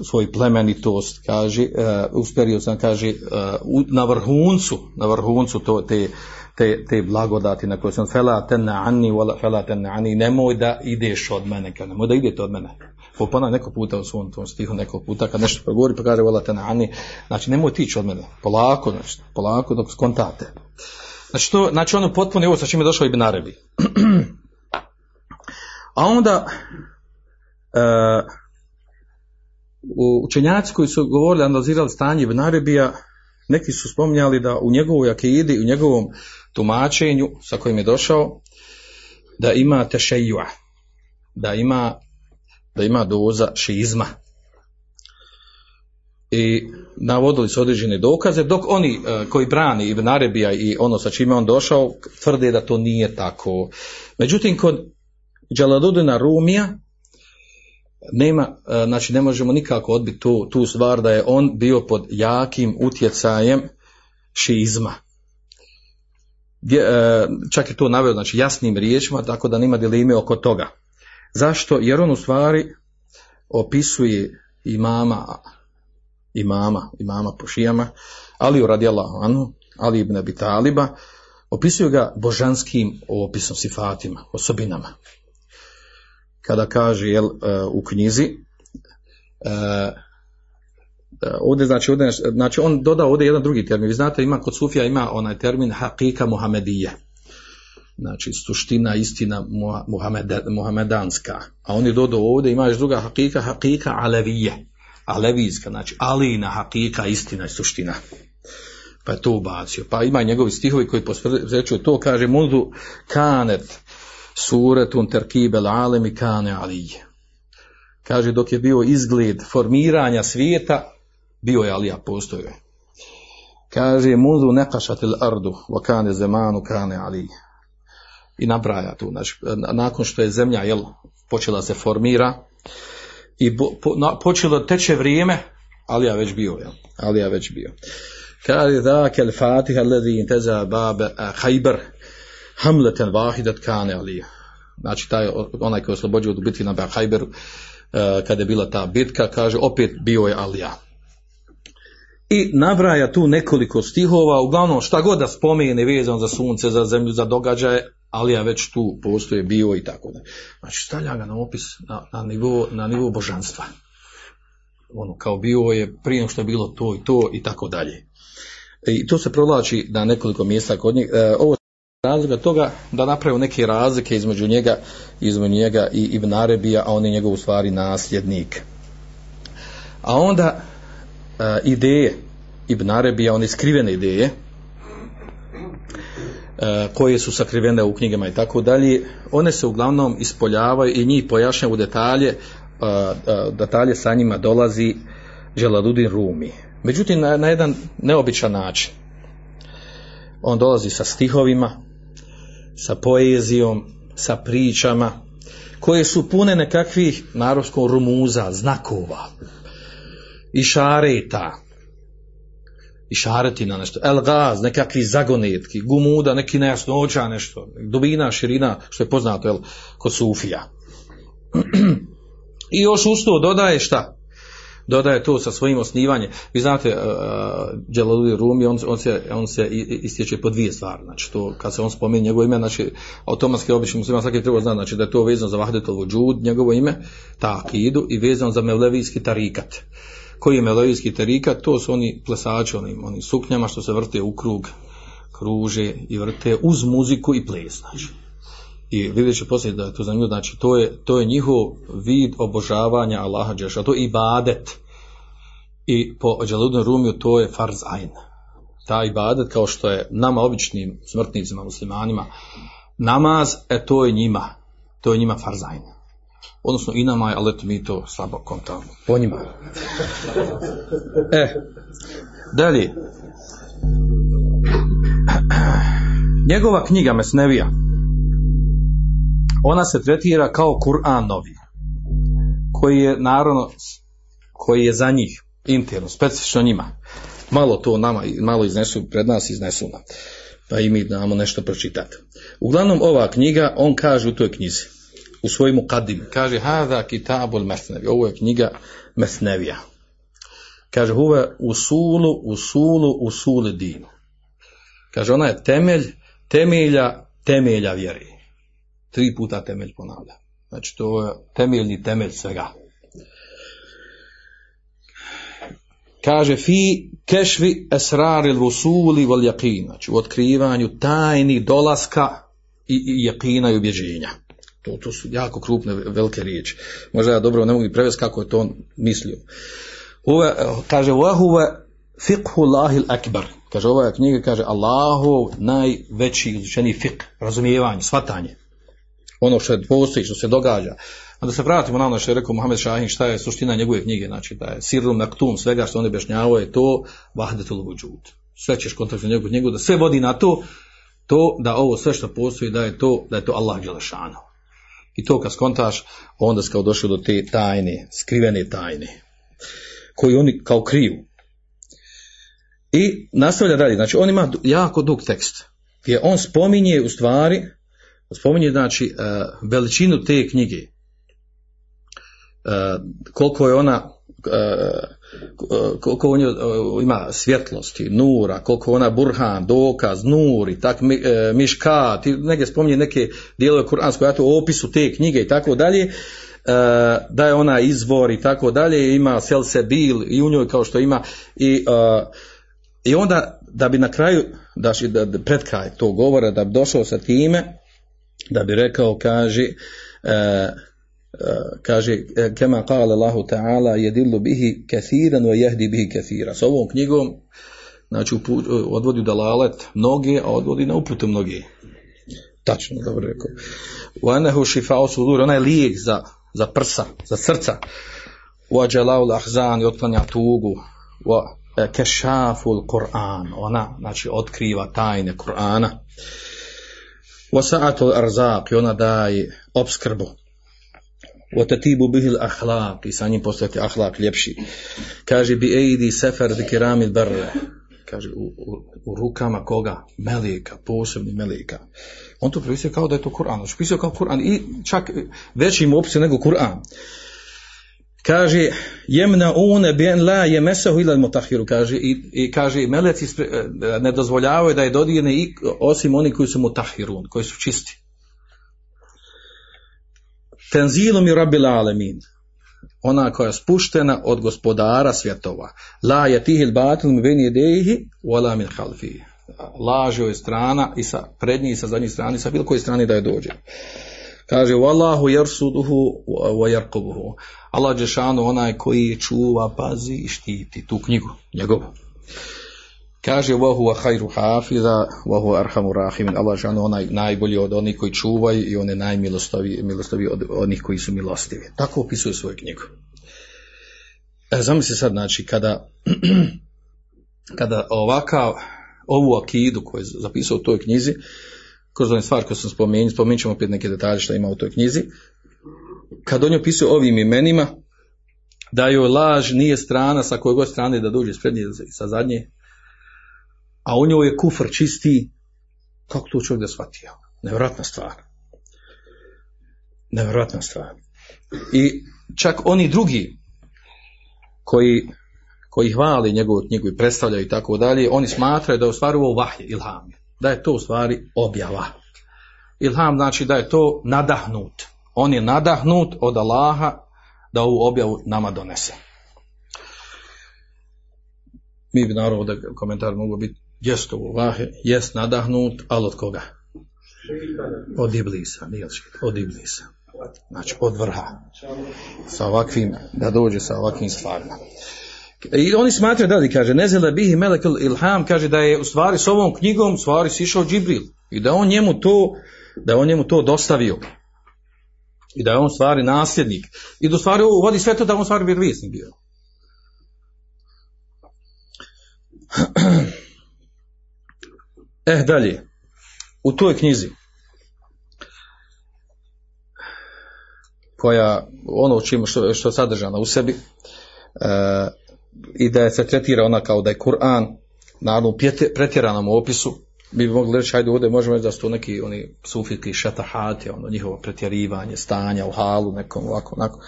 svoj plemenitost, kaže, uh, usmerio sam, kaže, uh, na vrhuncu, na vrhuncu to, te, te, te blagodati na koje sam fela ten ani, fela ten ani, nemoj da ideš od mene, kad nemoj da idete od mene. Po ponavljam neko puta u svom tom stihu, neko puta, kad nešto progovori, pa kaže, wala ten ani, znači nemoj tići od mene, polako, znači, polako dok skontate. Znači, to, znači ono potpuno ovo sa čime je došao Ibn Arabi. A onda uh, učenjaci koji su govorili, analizirali stanje Ibn Arabija, neki su spominjali da u njegovoj akidi, u njegovom tumačenju sa kojim je došao, da ima tešejua, da ima, da ima doza šizma i navodili su određene dokaze, dok oni uh, koji brani Ibn Arabija i ono sa čime on došao, tvrde da to nije tako. Međutim, kod Đaladudina Rumija, nema, uh, znači ne možemo nikako odbiti tu, tu stvar da je on bio pod jakim utjecajem šizma. Gdje, uh, čak je to naveo znači, jasnim riječima, tako da nema dileme oko toga. Zašto? Jer on u stvari opisuje imama imama, imama po šijama, Ali radijallahu anhu, Ali ibn Abi Taliba, opisuju ga božanskim opisom, sifatima, osobinama. Kada kaže jel, u knjizi, ovdje znači, ovdje, znači on doda ovdje jedan drugi termin. Vi znate, ima kod Sufija ima onaj termin hakika Muhamedije. Znači, suština, istina muhamedanska. A on je dodao ovdje, ima još druga hakika, hakika alevije alevijska, znači alina, hakika, istina i suština. Pa je to ubacio. Pa ima njegovi stihovi koji posvećuju to, kaže mundu kanet suretun terkibel alemi kane alije. kaže dok je bio izgled formiranja svijeta, bio je Alija, postojao je. Kaže, mundu nekašatil ardu, wa kane zemanu kane Ali. I nabraja tu, znači, nakon što je zemlja jel, počela se formira i po, na, počelo teče vrijeme, Alija već bio, jel? Alija već bio. Kaže, da, kel fatiha ledi inteza babe hajber, hamleten vahidat kane Alija. Znači, taj, onaj koji je od bitvi na Hajberu, kada je bila ta bitka, kaže, opet bio je Alija i nabraja tu nekoliko stihova, uglavnom šta god da spomene vezano za sunce, za zemlju, za događaje, ali ja već tu postoje bio i tako da. Znači stavlja ga na opis na, na, nivo, na nivo božanstva. Ono kao bio je prije što je bilo to i to i tako dalje. I to se provlači na nekoliko mjesta kod njega. E, ovo razloga toga da napravio neke razlike između njega, između njega i Ibn Arabija, a on je njegov u stvari nasljednik. A onda ideje Ibn Arabija, one skrivene ideje uh, koje su sakrivene u knjigama i tako dalje, one se uglavnom ispoljavaju i njih pojašnjaju u detalje, uh, detalje sa njima dolazi Želadudin Rumi. Međutim, na, na jedan neobičan način. On dolazi sa stihovima, sa poezijom, sa pričama, koje su pune nekakvih narodskog rumuza, znakova, i šareta i šareti na nešto. El gaz, nekakvi zagonetki gumuda, neki nejasnoća nešto dubina, širina, što je poznato el, kod sufija. I još usto dodaje šta? Dodaje to sa svojim osnivanjem. Vi znate uh, Rumi on, on, se, on se istječe po dvije stvari. Znači to kad se on spominje njegovo ime znači automatski obični muslima svaki treba znati znači da je to vezano za Vahdetovo džud njegovo ime ta akidu i vezano za Mevlevijski tarikat koji je melodijski terika, to su oni plesači, oni, oni suknjama što se vrte u krug, kruže i vrte uz muziku i ples, znači. I vidjet će poslije da je to zanimljivo, znači to je, to je njihov vid obožavanja Allaha Đeša, to je ibadet. I po Đaludnom Rumiju to je farz ajn. Ta ibadet kao što je nama običnim smrtnicima, muslimanima, namaz, e to je njima, to je njima farz ajn odnosno i nama je, ali eto mi to slabo kontamo, po njima. E, dalje. Njegova knjiga Mesnevija, ona se tretira kao Kur'an novi, koji je naravno, koji je za njih, interno, specifično njima. Malo to nama, malo iznesu, pred nas iznesu nam. Pa i mi damo nešto pročitati. Uglavnom ova knjiga, on kaže u toj knjizi, u svojim ukadim. Kaže, hada kitabul mesnevi. Ovo je knjiga mesnevija. Kaže, huve usulu, usulu, usuli din. Kaže, ona je temelj, temelja, temelja vjeri. Tri puta temelj ponavlja. Znači, to je temeljni temelj svega. Kaže, fi kešvi esrari rusuli vol jakin. Znači, u otkrivanju tajni dolaska i, i jakina i ubjeđenja. To, to su jako krupne, velike riječi. Možda ja dobro ne mogu prevesti kako je to on mislio. Ove, kaže, vahuve fiqhu lahil akbar. Kaže, ova knjiga kaže, Allahu najveći izučeni fiqh, razumijevanje, svatanje. Ono što je postoji, što se događa. A da se vratimo na ono što je rekao Mohamed Šahin, šta je suština njegove knjige, znači da je Sirul Maktum, svega što on objašnjavao je to, vahdetul vujud. Sve ćeš kontaktirati njegovu knjigu, da sve vodi na to, to da ovo sve što postoji, da je to, da je to Allah Đelešanu. I to kad skontaš, onda si kao došao do te tajne, skrivene tajne, koji oni kao kriju. I nastavlja dalje, znači on ima jako dug tekst, gdje on spominje u stvari, spominje znači uh, veličinu te knjige, uh, koliko je ona, uh, koliko u njoj ima svjetlosti, nura, koliko ona burhan, dokaz, nur i tak miška, ti neke spominje neke dijelove kuranskog u opisu te knjige i tako dalje, da je ona izvor i tako dalje, ima selsebil i u njoj kao što ima i, i onda da bi na kraju, da, da, pred kraj to govora, da bi došao sa time, da bi rekao, kaže, kaže kema qala Allahu ta'ala yadillu bihi kaseeran wa yahdi bihi kaseera. Sa ovom knjigom znači odvodi dalalet mnoge, a odvodi na uputu mnoge. Tačno, dobro rekao. Wa anahu shifa'u sudur, ona je lijek za za prsa, za srca. Uađelau lahzan i otklanja tugu. Wa kešaful Kur'an. Ona, znači, otkriva tajne Kur'ana. Wa sa'atul arzak i ona daje obskrbu. Wa tatibu bihil ahlak i sa njim postati ahlak ljepši. Kaže bi eidi sefer di kiramil barre. Kaže u, u, u rukama koga? Melika, posebni melika. On to prepisuje kao da je to Kur'an. On pisao kao Kur'an i čak većim opcijom nego Kur'an. Kaže jemna une bien la yemesahu ila mutahiru kaže i, i kaže meleci spre- ne dozvoljavaju da je dodirne osim oni koji su mutahirun, koji su čisti. Tenzilom i rabbil alemin. Ona koja je spuštena od gospodara svjetova. La je tihil batil mi beni jedehi, wala min halfihi. Laže je strana i sa prednje i sa zadnje strane, sa bilo koje strane da je dođe. Kaže, Wallahu jarsuduhu wa jarkubuhu. Allah Đešanu onaj koji čuva, pazi i štiti tu knjigu, njegovu. Kaže, wa huwa khairu hafiza, wa huwa arhamu rahimin. Allah Đešanu onaj najbolji od onih koji čuvaju i on je najmilostaviji milostavi od onih koji su milostivi. Tako opisuje svoju knjigu. E, zamisli sad, znači, kada, kada ovakav, ovu akidu koju je zapisao u toj knjizi, kroz one stvari koje sam spomenuo, spomenut ćemo opet neke detalje što ima u toj knjizi, kad on je opisuje ovim imenima, da joj laž nije strana sa koje god strane da dođe s sa zadnje, a u njoj je kufr čisti, kako to čovjek da shvatio? Nevjerojatna stvar. Nevjerojatna stvar. I čak oni drugi koji, koji hvali njegovu knjigu i predstavljaju i tako dalje, oni smatraju da je u stvari ovo vahje, ilham. Da je to u stvari objava. Ilham znači da je to nadahnut. On je nadahnut od Allaha da ovu objavu nama donese. Mi bi naravno da komentar mogu biti jest ovo vahe, jest nadahnut, ali od koga? Od Iblisa, nije od Iblisa. Znači od vrha. Sa ovakvim, da dođe sa ovakvim stvarima. I oni smatraju da li kaže nezele bihi melekul ilham kaže da je u stvari s ovom knjigom u stvari sišao Džibril i da on njemu to da on njemu to dostavio i da je on u stvari nasljednik i da u stvari ovo vodi sve to da on u stvari vjerovijesnik bio. Eh, dalje. U toj knjizi koja ono čim što, što je sadržano u sebi e, i da je se tretira ona kao da je Kur'an naravno pretjeranom opisu mi bi mogli reći, hajde ovdje možemo reći da su to neki oni sufijski šatahati, ono njihovo pretjerivanje, stanja u halu, nekom ovako, onako.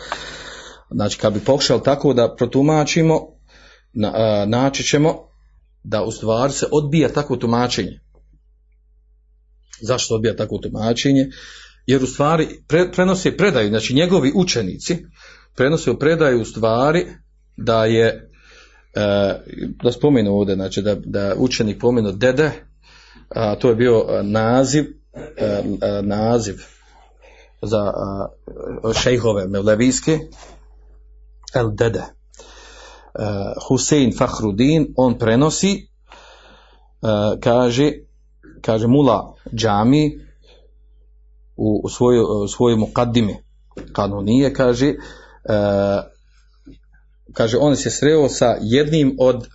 Znači, kad bi pokušali tako da protumačimo, na, a, naći ćemo da u stvari se odbija takvo tumačenje. Zašto odbija takvo tumačenje? Jer u stvari pre, prenose predaju, znači njegovi učenici prenose u predaju u stvari da je e, da spomenu ovdje, znači da, da učenik pomenu dede, a, to je bio naziv a, a, naziv za šejhove mevlevijske el dede a, Husein Fahrudin on prenosi kaže kaže mula džami u, u svojoj u svojoj mukaddimi kanonije kaže a, kaže on se sreo sa jednim od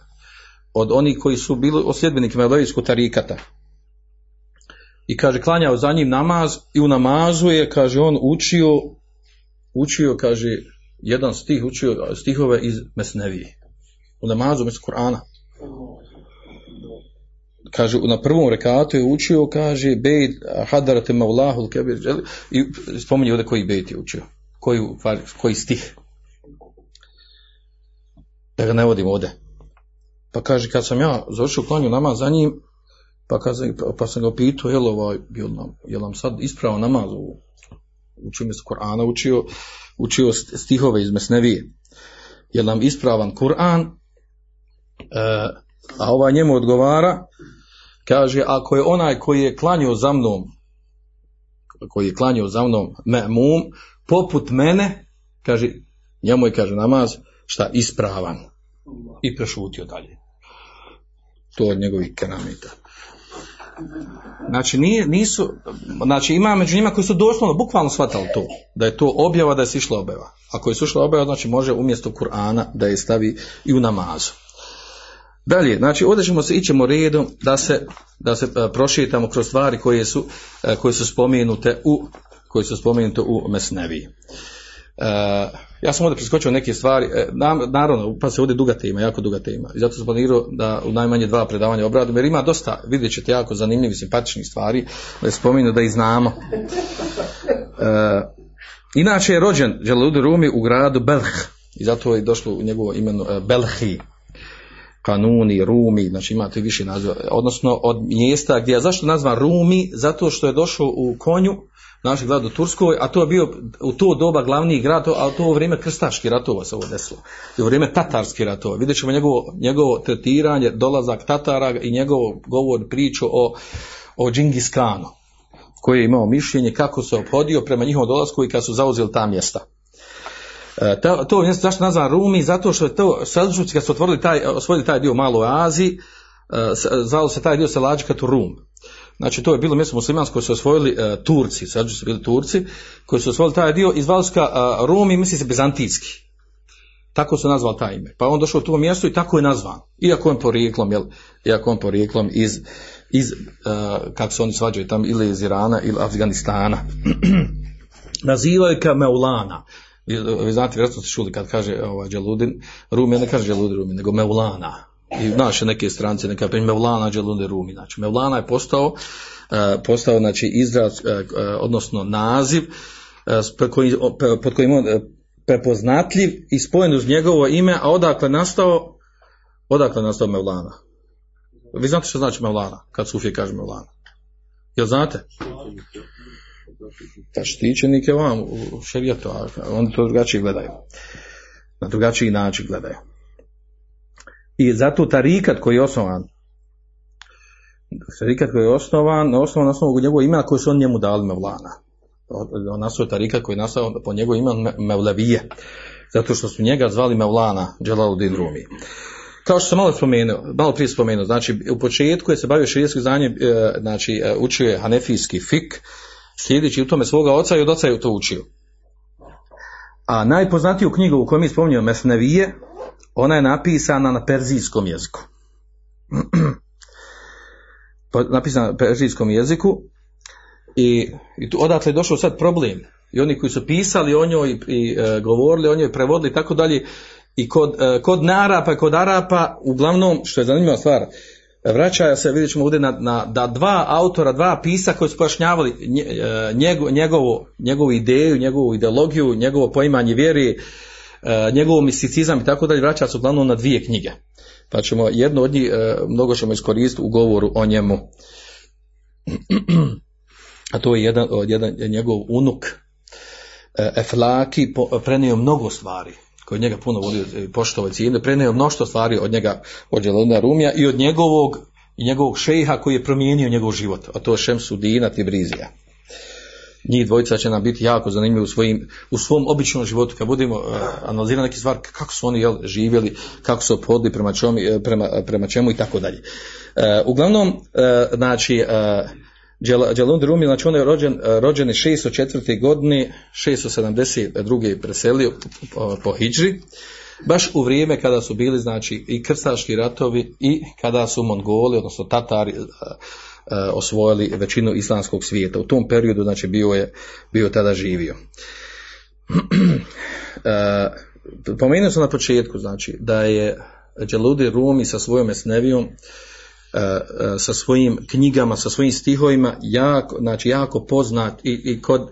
od onih koji su bili osljedbeniki Mevlevijskog tarikata. I kaže klanjao za njim namaz i u namazu je kaže on učio učio kaže jedan stih učio stihove iz Mesnevije. U namazu mes Kur'ana kaže na prvom rekatu je učio kaže bejt hadarate mavlahul kebir i spominje ovdje koji bejt je učio koji, koji stih. Da ga ne vodim ovdje. Pa kaže kad sam ja završio klanju namaz za njim pa, kad, pa sam ga pitao jel, ovaj, jel, nam, jel nam sad ispravo namaz učio mi se Kur'ana učio učio stihove iz Mesnevije. Jel nam ispravan Kur'an? E, a ovaj njemu odgovara kaže ako je onaj koji je klanio za mnom koji je klanio za mnom me'mum poput mene kaže njemu je kaže namaz šta ispravan i prešutio dalje to od njegovih keramita Znači, nije, nisu, znači ima među njima koji su doslovno, bukvalno shvatali to, da je to objava, da je sišla objava. Ako je sišla objava, znači može umjesto Kur'ana da je stavi i u namazu. Dalje, znači ovdje ćemo se, ićemo redom da se, da se e, prošetamo kroz stvari koje su, e, koje su spomenute u, koje su spomenute u Mesneviji. E, ja sam ovdje preskočio neke stvari, na- naravno, pa se ovdje duga tema, jako duga tema. I zato sam planirao da u najmanje dva predavanja obradim, jer ima dosta, vidjet ćete jako zanimljivih, simpatičnih stvari, da je spomenu da ih znamo. Inače je rođen Đalud Rumi u gradu Belh, i zato je došlo u njegovo imeno e, Belhi, Kanuni, Rumi, znači imate više naziva, odnosno od mjesta gdje je, zašto nazvan Rumi? Zato što je došao u konju, našeg grada u Turskoj, a to je bio u to doba glavni grad, a to u vrijeme krstaških ratova se ovo desilo. I u vrijeme tatarskih ratova. Vidjet ćemo njegovo, njegovo tretiranje, dolazak Tatara i njegov govor priču o, o Džingis koji je imao mišljenje kako se obhodio prema njihovom dolasku i kad su zauzeli ta mjesta. E, to, to mjesto zašto nazvan Rumi? Zato što je to, Selđuci kad su otvorili taj, osvojili taj dio malo Aziji, e, zvalo se taj dio Selađikatu Rum. Znači to je bilo mjesto muslimansko koje su osvojili e, Turci, Selđuci su bili Turci, koji su osvojili taj dio i zvali su ga e, Rumi, misli se bizantijski. Tako su nazvali taj ime. Pa je on došao u to mjesto i tako je nazvan. Iako on porijeklom, jel, iako on porijeklom iz, iz kako se oni svađaju tamo, ili iz Irana ili Afganistana. Nazivaju ga Meulana. Vi, znate, vjerojatno ste čuli kad kaže ovaj, Đeludin, Rumi, ne kaže Đeludin Rumi, nego Meulana. I naše neke strance, neka primjer Meulana Đeludin Rumi. Znači, Meulana je postao, e, postao znači, izraz, e, e, odnosno naziv, pod kojim, on prepoznatljiv i spojen uz njegovo ime, a odakle nastao, odakle nastao Mevlana? Vi znate što znači Mevlana, kad Sufije kaže Mevlana? Jel znate? Pa štićenik je vam u šerijetu, a oni to drugačije gledaju. Na drugačiji način gledaju. I zato tarikat koji je osnovan, tarikat koji je osnovan, osnovan na osnovu njegovog imena koji su on njemu dali Mevlana. On nastao tarikat koji je nastao po njegovom imenu Me- Mevlevije. Zato što su njega zvali Mevlana, Đelaluddin Rumi. Kao što sam malo spomenuo, malo prije spomenuo, znači u početku je se bavio širijskim znanjem, e, znači e, učio je hanefijski fik, sljedeći u tome svoga oca i od oca je to učio. A najpoznatiju knjigu u kojoj mi spominjemo Mesnevije, ona je napisana na perzijskom jeziku. Pa- napisana na perzijskom jeziku i, i odatle je došao sad problem. I oni koji su pisali o njoj i, i e, govorili o njoj, prevodili i tako dalje, i kod, e, kod Narapa kod Arapa, uglavnom, što je zanimljiva stvar, vraća se, vidjet ćemo ovdje na, na, da dva autora, dva pisa koji su pojašnjavali e, njego- njegovo, njegovu ideju, njegovu ideologiju, njegovo poimanje vjeri, e, njegov misticizam i tako dalje, vraća se uglavnom na dvije knjige. Pa ćemo jednu od njih, e, mnogo ćemo iskoristiti u govoru o njemu. A to je jedan, jedan njegov unuk Eflaki prenio mnogo stvari koji njega puno volio i poštovao i cijenio, prenio mnoštvo stvari od njega, od Đelena Rumija i od njegovog, i njegovog šejha koji je promijenio njegov život, a to je Šemsudina Tibrizija. Njih dvojica će nam biti jako zanimljivi u, svojim, u svom običnom životu, kad budemo uh, analizirati neke stvari, kako su oni jel, živjeli, kako su ophodili prema, čemu, prema, prema čemu i tako dalje. E, uglavnom, e, znači, uh, Đelund Rumi, znači on je rođen, e, rođen je 604. godine, 672. je preselio po, Hidžri, baš u vrijeme kada su bili znači i krstaški ratovi i kada su Mongoli, odnosno Tatari, e, e, osvojili većinu islamskog svijeta. U tom periodu znači bio je bio tada živio. pomenuo sam na početku znači da je Đeludi Rumi sa svojom esnevijom sa svojim knjigama, sa svojim stihovima jako, znači jako poznat i, i kod,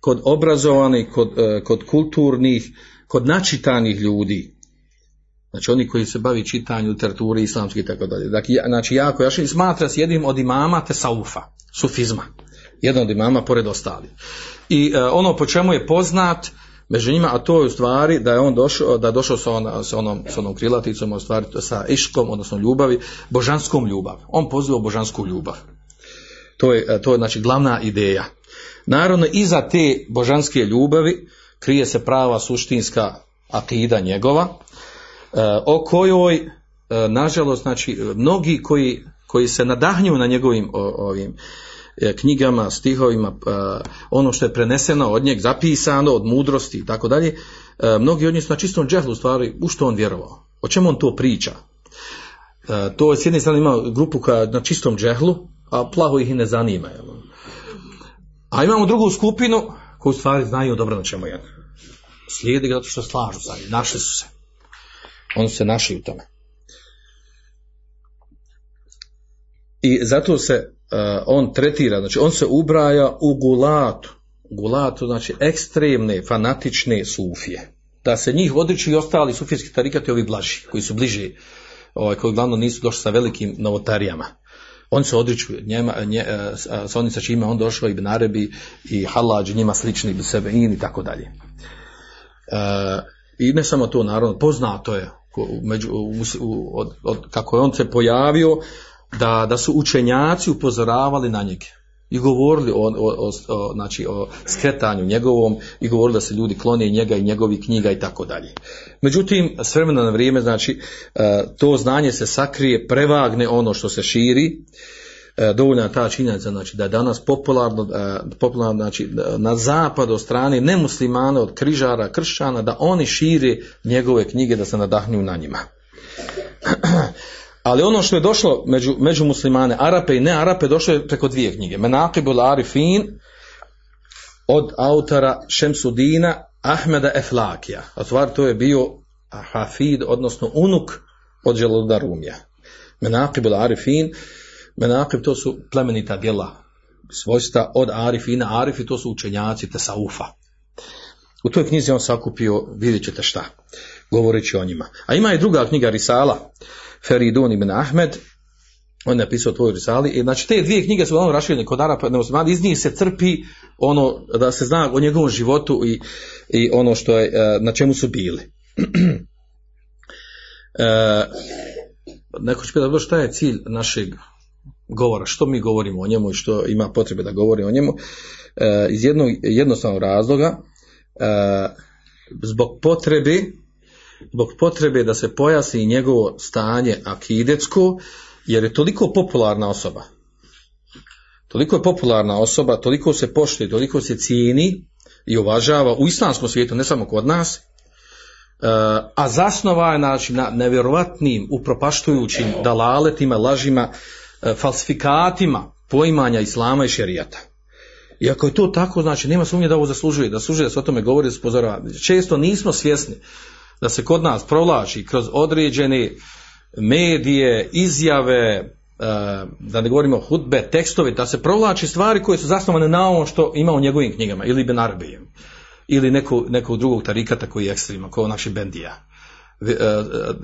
kod obrazovanih, kod, kod kulturnih, kod načitanih ljudi. Znači oni koji se bavi čitanju literature islamske i tako dalje. Dakle, znači jako, ja smatra se jednim od imama tesaufa, sufizma. Jedan od imama pored ostali. I uh, ono po čemu je poznat, među njima, a to je u stvari da je on došao, da je došao sa, on, sa, onom, sa onom krilaticom, u stvari sa iškom, odnosno ljubavi, božanskom ljubav. On poziva božansku ljubav. To je, to je znači glavna ideja. Naravno, iza te božanske ljubavi krije se prava suštinska akida njegova, o kojoj, nažalost, znači, mnogi koji koji se nadahnju na njegovim ovim e, knjigama, stihovima, e, ono što je preneseno od njeg, zapisano od mudrosti i tako dalje, e, mnogi od njih su na čistom džehlu stvari u što on vjerovao, o čemu on to priča. E, to s jedne strane ima grupu koja na čistom džehlu, a plaho ih i ne zanima. A imamo drugu skupinu koju stvari znaju dobro na čemu je. Slijedi ga zato što slažu njim, našli su se. Oni se našli u tome. I zato se on tretira, znači on se ubraja u gulatu. Gulatu znači ekstremne, fanatične sufije. Da se njih odriču i ostali sufijski tarikati ovi blaži, koji su bliži, ovaj, koji uglavnom nisu došli sa velikim novotarijama. Oni se odriču njema, nje, e, sa sa onim sa čime on došao Ibn Arabi i Halađ, njima slični Ibn Sebein i tako dalje. E, I ne samo to, naravno, poznato je među, u, u, od, od, kako je on se pojavio, da, da su učenjaci upozoravali na njega i govorili o, o, o, znači, o skretanju njegovom i govorili da se ljudi klone njega i njegovih knjiga i tako dalje. Međutim, s vremena na vrijeme, znači, e, to znanje se sakrije, prevagne ono što se širi, e, dovoljna je ta činjenica znači da je danas popularno, e, popularno znači, na zapadu od strane nemuslimana od križara, kršćana da oni šire njegove knjige da se nadahnju na njima. Ali ono što je došlo među, među muslimane, Arape i ne Arape, došlo je preko dvije knjige. Menaqibul Arifin od autora Šemsudina Ahmeda Eflakija. A stvar to je bio Hafid, odnosno unuk od Želuda Rumija. Menaqibul Arifin, Menaqib to su plemenita djela, svojstva od Arifina. Arifi to su učenjaci Tesaufa. U toj knjizi on sakupio, vidjet ćete šta, govoreći o njima. A ima i druga knjiga Risala, Feridun ibn Ahmed, on je napisao tvoj risali, i znači te dvije knjige su ono rašiljene kod Arapa, nemuslimana, iz njih se crpi ono da se zna o njegovom životu i, i ono što je, e, na čemu su bili. e, neko će pitati, šta je cilj našeg govora, što mi govorimo o njemu i što ima potrebe da govori o njemu, e, iz jednog jednostavnog razloga, e, zbog potrebe zbog potrebe da se pojasni njegovo stanje akidetsko, jer je toliko popularna osoba. Toliko je popularna osoba, toliko se poštuje, toliko se cijeni i uvažava u islamskom svijetu, ne samo kod nas, e, a zasnova je znači, na nevjerovatnim, upropaštujućim dalaletima, lažima, e, falsifikatima poimanja islama i šerijata. I ako je to tako, znači nema sumnje da ovo zaslužuje, da zaslužuje da se o tome govori, da se upozorava. Često nismo svjesni da se kod nas provlači kroz određene medije, izjave, e, da ne govorimo hudbe, tekstovi, da se provlači stvari koje su zasnovane na ovom što ima u njegovim knjigama, ili Ben Arabijem, ili nekog, nekog drugog tarikata koji je ekstrema, kao naši bendija. E,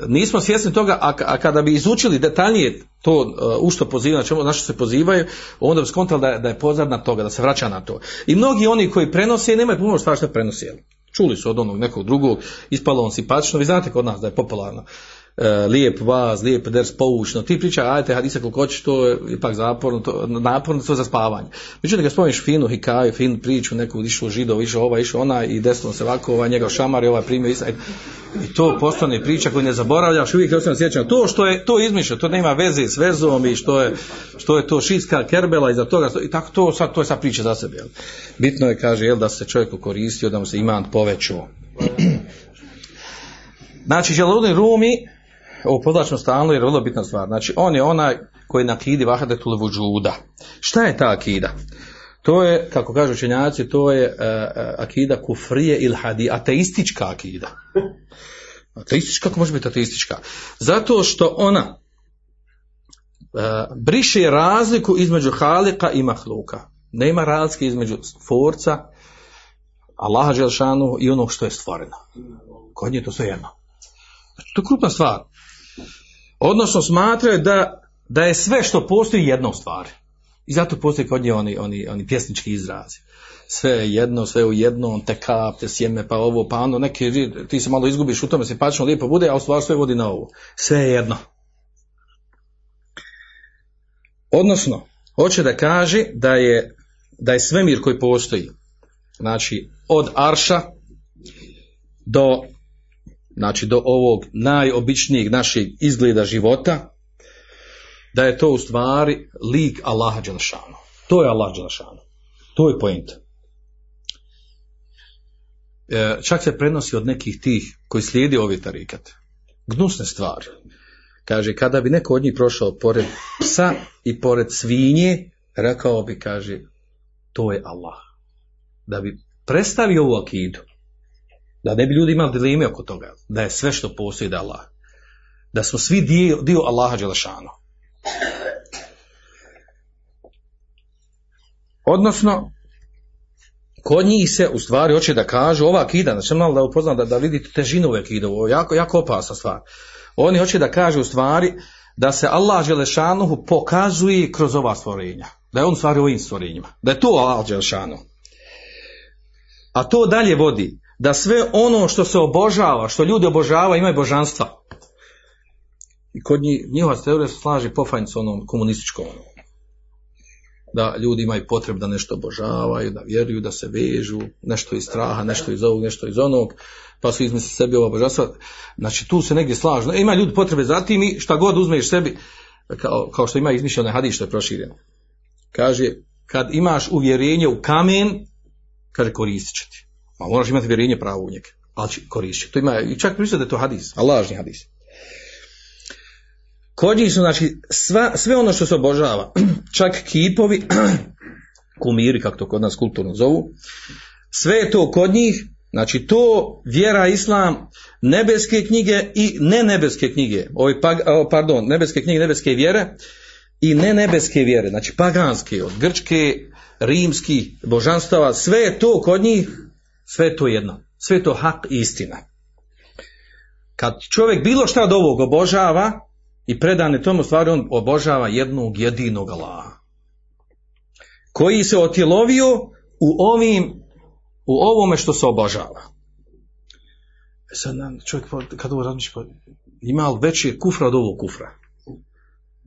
Nismo svjesni toga, a, a kada bi izučili detaljnije to e, u što pozivaju, na, čemu, na što se pozivaju, onda bi skontali da, je- da je pozadna toga, da se vraća na to. I mnogi oni koji prenose, nemaju puno stvari što prenose. Čuli su od onog nekog drugog, ispalo on simpatično, vi znate kod nas da je popularno. E, lijep vaz, lijep ders, poučno, ti priča, ajte, hadisa koliko hoćeš, to je ipak zaporno, to, naporno, to je za spavanje. Međutim, kad spomeniš finu hikaju, finu priču, neku išao židov, išao ova, išao ona i desno se ovako, ovaj njegov šamar i ovaj primio isa, i to postane priča koju ne zaboravljaš, uvijek ostavljam sjećam. To što je to izmišljeno, to nema veze s vezom i što je, što je to šiska kerbela iza toga, i tako to, sad, to je sad priča za sebe. Jel? Bitno je, kaže, jel, da se čovjek koristio, da mu se iman povećao. Znači, Želudin Rumi, ovo podlačno stalno jer je vrlo bitna stvar. Znači, on je onaj koji na akidi vahadetul vujuda. Šta je ta akida? To je, kako kažu učenjaci, to je uh, akida kufrije il hadi, ateistička akida. Ateistička, kako može biti ateistička? Zato što ona uh, briše razliku između halika i mahluka. Nema razlike između forca, Allaha Želšanu i onog što je stvoreno. Kod nje je to sve jedno. To je krupna stvar. Odnosno smatraju da, da je sve što postoji jedno u stvari. I zato postoji kod nje oni, oni, oni pjesnički izrazi. Sve je jedno, sve u jednom, te kap, te sjeme, pa ovo, pa ono, neki, ti se malo izgubiš u tome, simpatično, lijepo bude, a u stvari sve vodi na ovo. Sve je jedno. Odnosno, hoće da kaže da je, da je svemir koji postoji, znači od Arša do znači do ovog najobičnijeg našeg izgleda života da je to u stvari lik Allaha Đelešanu. To je Allah Đelešanu. To je point. E, čak se prenosi od nekih tih koji slijedi ovi tarikat. Gnusne stvari. Kaže, kada bi neko od njih prošao pored psa i pored svinje, rekao bi, kaže, to je Allah. Da bi predstavio ovu akidu, da ne bi ljudi imali dileme oko toga, da je sve što postoji da Allah. Da smo svi dio, dio Allaha Đelešanu. Odnosno, kod njih se u stvari hoće da kažu ova akida, znači malo da upoznam da, da vidite težinu ove akide, ovo jako, jako opasna stvar. Oni hoće da kažu u stvari da se Allah Želešanuhu pokazuje kroz ova stvorenja. Da je on stvari ovim stvorenjima. Da je to Allah Želešanuhu. A to dalje vodi da sve ono što se obožava, što ljudi obožavaju, imaju božanstva. I kod njih, njihova teorija se slaže pofajn s onom komunističkom. Da ljudi imaju potreb da nešto obožavaju, da vjeruju, da se vežu, nešto iz straha, nešto iz ovog, nešto iz onog, pa su izmisli sebi ova božanstva. Znači tu se negdje slažu. Ima ljudi potrebe za tim i šta god uzmeš sebi, kao, kao što ima što je prošireno. Kaže, kad imaš uvjerenje u kamen, kaže koristit će ti. A moraš imati vjerenje pravo u njega, ali će koristiti. To ima, i čak priča da je to hadis, a lažni hadis. Kod njih su, znači, sva, sve ono što se obožava, čak kipovi, kumiri, kako to kod nas kulturno zovu, sve je to kod njih, znači to vjera islam, nebeske knjige i ne nebeske knjige, ovi, pag- o, pardon, nebeske knjige, nebeske vjere i ne nebeske vjere, znači paganske, od grčke, rimskih božanstava, sve je to kod njih, sve je to jedno, sve je to hak i istina. Kad čovjek bilo šta od ovog obožava i predane tomu stvari, on obožava jednog jedinog Allaha. Koji se otjelovio u ovim, u ovome što se obožava. E sad nam čovjek kad ovo razmišlja, ima li veći kufra od ovog kufra?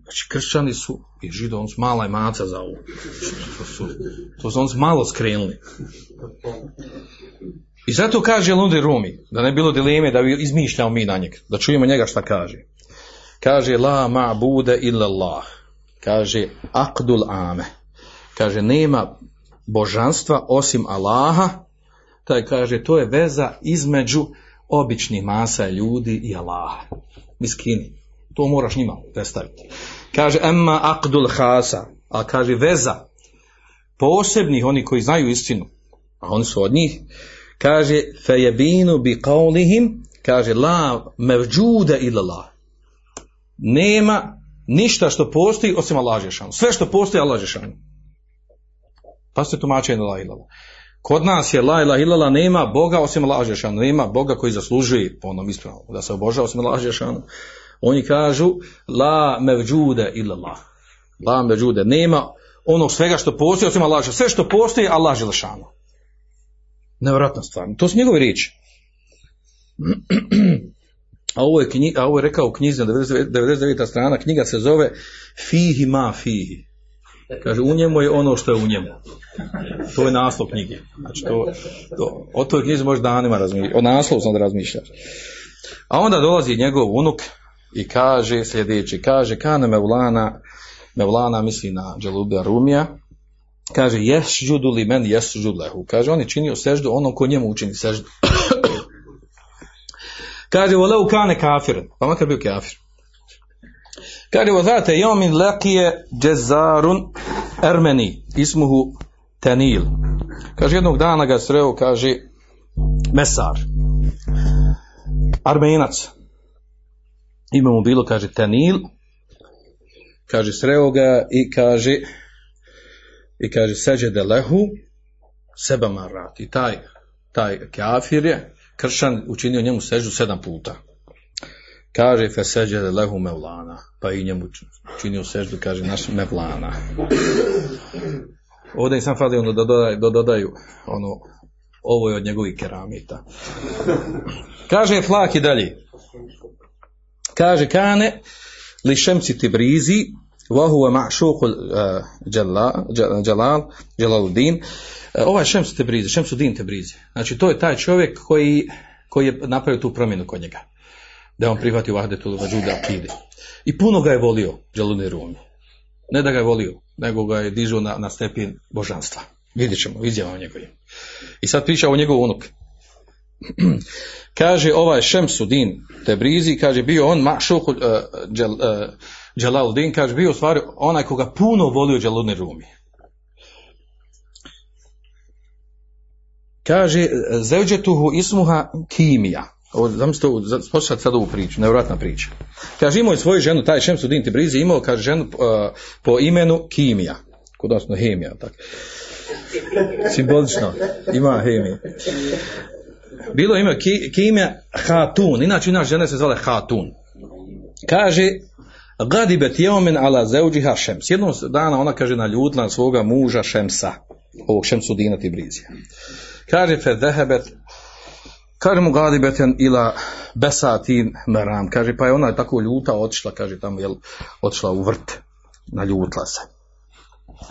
Znači, kršćani su i žido, on su mala je maca za ovo. To su, to su on malo skrenuli. I zato kaže Lundi Rumi, da ne bi bilo dileme da bi izmišljao mi na njega, da čujemo njega šta kaže. Kaže, la ma bude illa Allah. Kaže, akdul ame. Kaže, nema božanstva osim Allaha. Taj kaže, to je veza između običnih masa ljudi i Allaha. Miskini. To moraš njima predstaviti. Kaže, emma akdul hasa. A kaže, veza posebnih, oni koji znaju istinu, a oni su od njih, kaže, fejebinu bi qaulihim, kaže, la mevđude illa Allah. Nema ništa što postoji osim Allah Žešanu. Sve što postoji Allah Žešanu. Pa ste tumačeni la ilala. Kod nas je la ilaha illallah nema Boga osim Allah Žešanu. Nema Boga koji zaslužuje po onom ispravnom da se obožava osim Allah. Oni kažu la mevđude illallah. La mevđude. Nema onog svega što postoji osim Allah. Sve što postoji Allah Žešanu. Nevjerojatna stvar. To su njegove riječi. A ovo je, knji, a ovo je rekao u knjizi na 99, 99. strana, knjiga se zove Fihi ma fihi. Kaže, u njemu je ono što je u njemu. To je naslov knjige. Znači, to, to, o toj knjizi možeš danima razmišljati. O naslovu sam da razmišljaš. A onda dolazi njegov unuk i kaže sljedeći, kaže, kane Mevlana, Mevlana misli na Dželubija Rumija, kaže, jesžudu li men jesžud lehu. Kaže, on je činio seždu onom ko njemu učini seždu. Kaže, voleu kane kafir, pa makar bio kafir. Kaže, vozate, jomin lekije džezarun ermeni, ismuhu tenil. Kaže, jednog dana ga sreo, kaže, mesar, armenac. Ime mu bilo, kaže, tenil. Kaže, sreo ga i kaže, i kaže, seđede lehu, seba marat. I taj, taj kafir je, kršan učinio njemu seždu sedam puta. Kaže fe seđe lehu mevlana, pa i njemu činio seždu, kaže naš mevlana. Ovdje sam fali ono da dodaju, da dodaju ono, ovo je od njegovih keramita. Kaže flak i dalje. Kaže kane li šemci tibrizi vahuva ma'šuqul uh, jalal, jalal, jalaluddin ovaj Šems Tebrizi, Šemsudin Tebrizi, znači to je taj čovjek koji, koji je napravio tu promjenu kod njega. da je on prihvatio vahdetul vađuda akide. I puno ga je volio Džaluni Rumi. Ne da ga je volio, nego ga je dižao na, na stepin božanstva. Vidjet ćemo, izjavamo njegovim. I sad priča o njegov unuk. kaže ovaj Šemsudin Tebrizi, kaže bio on mašuh uh, Džal, uh, Džalaluddin, kaže bio u stvari onaj koga puno volio Džaluni Rumi. Kaže, zevđetuhu ismuha kimija. Zamislite, poslušajte sad ovu priču, nevjerojatna priča. Kaže, imao je svoju ženu, taj Šemsudin Tebrizi imao, kaže, ženu uh, po imenu Kimija. Kod nas no hemija, tako. Simbolično, ima hemija. Bilo ime Ki- Kimija Hatun, inače naša žena se zvala Hatun. Kaže, Gadibet jeomen ala zeuđiha šems. Jednog dana ona kaže naljutila na svoga muža Šemsa, ovog Šemsudina Tibrizija. Kaže fe dehebet, kaže mu gadibeten ila besatin meram. Kaže pa je ona tako ljuta otišla, kaže tamo jel, otišla u vrt, naljutila se.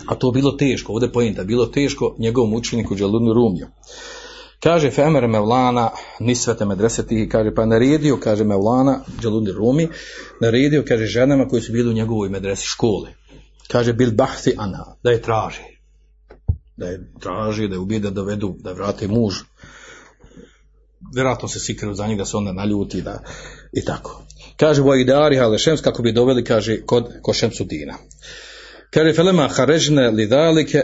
A to bilo teško, ovdje je pojenta, bilo teško njegovom učeniku Đalunu Rumiju. Kaže Femer Mevlana nisvete medreseti, kaže pa naredio, kaže Mevlana Đaluni Rumi, naredio, kaže ženama koji su bili u njegovoj medresi škole. Kaže bil bahti anha, da je traži. Da je traži, da je ubije, da dovedu, da je vrate muž. Vjerojatno se sikreju za njega, da se onda naljuti, da, i tako. Kaže Vojidari Halešems, kako bi doveli, kaže, kod Košemsudina. Kaže, felema harežne lidalike,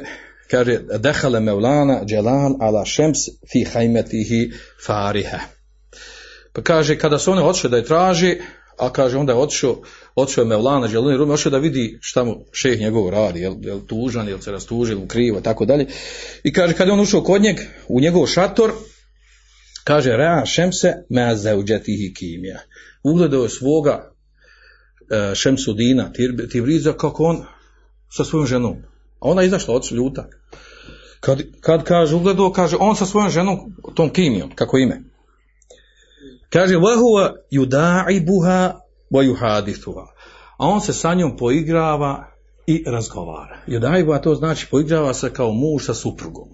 kaže, dehale Mevlana Dželal ala šems fi hajmetihi farihe. Pa kaže, kada su one otišle da je traži, a kaže, onda je otišao, otišao je Mevlana Dželal Rumi, da vidi šta mu šeh njegov radi, jel, jel tužan, jel se rastuži, jel krivo, tako dalje. I kaže, kada je on ušao kod njeg, u njegov šator, kaže, rea šemse me zeuđetihi kimija. Ugledao je svoga e, Šemsudina, Tibriza, kako on sa svojom ženom. A ona je izašla od ljuta. Kad, kad kaže, ugledao, kaže, on sa svojom ženom, tom kimijom, kako ime. Kaže, vahuva juda'ibuha wa yuhadithuha. A on se sa njom poigrava i razgovara. Juda'ibuha to znači poigrava se kao muž sa suprugom.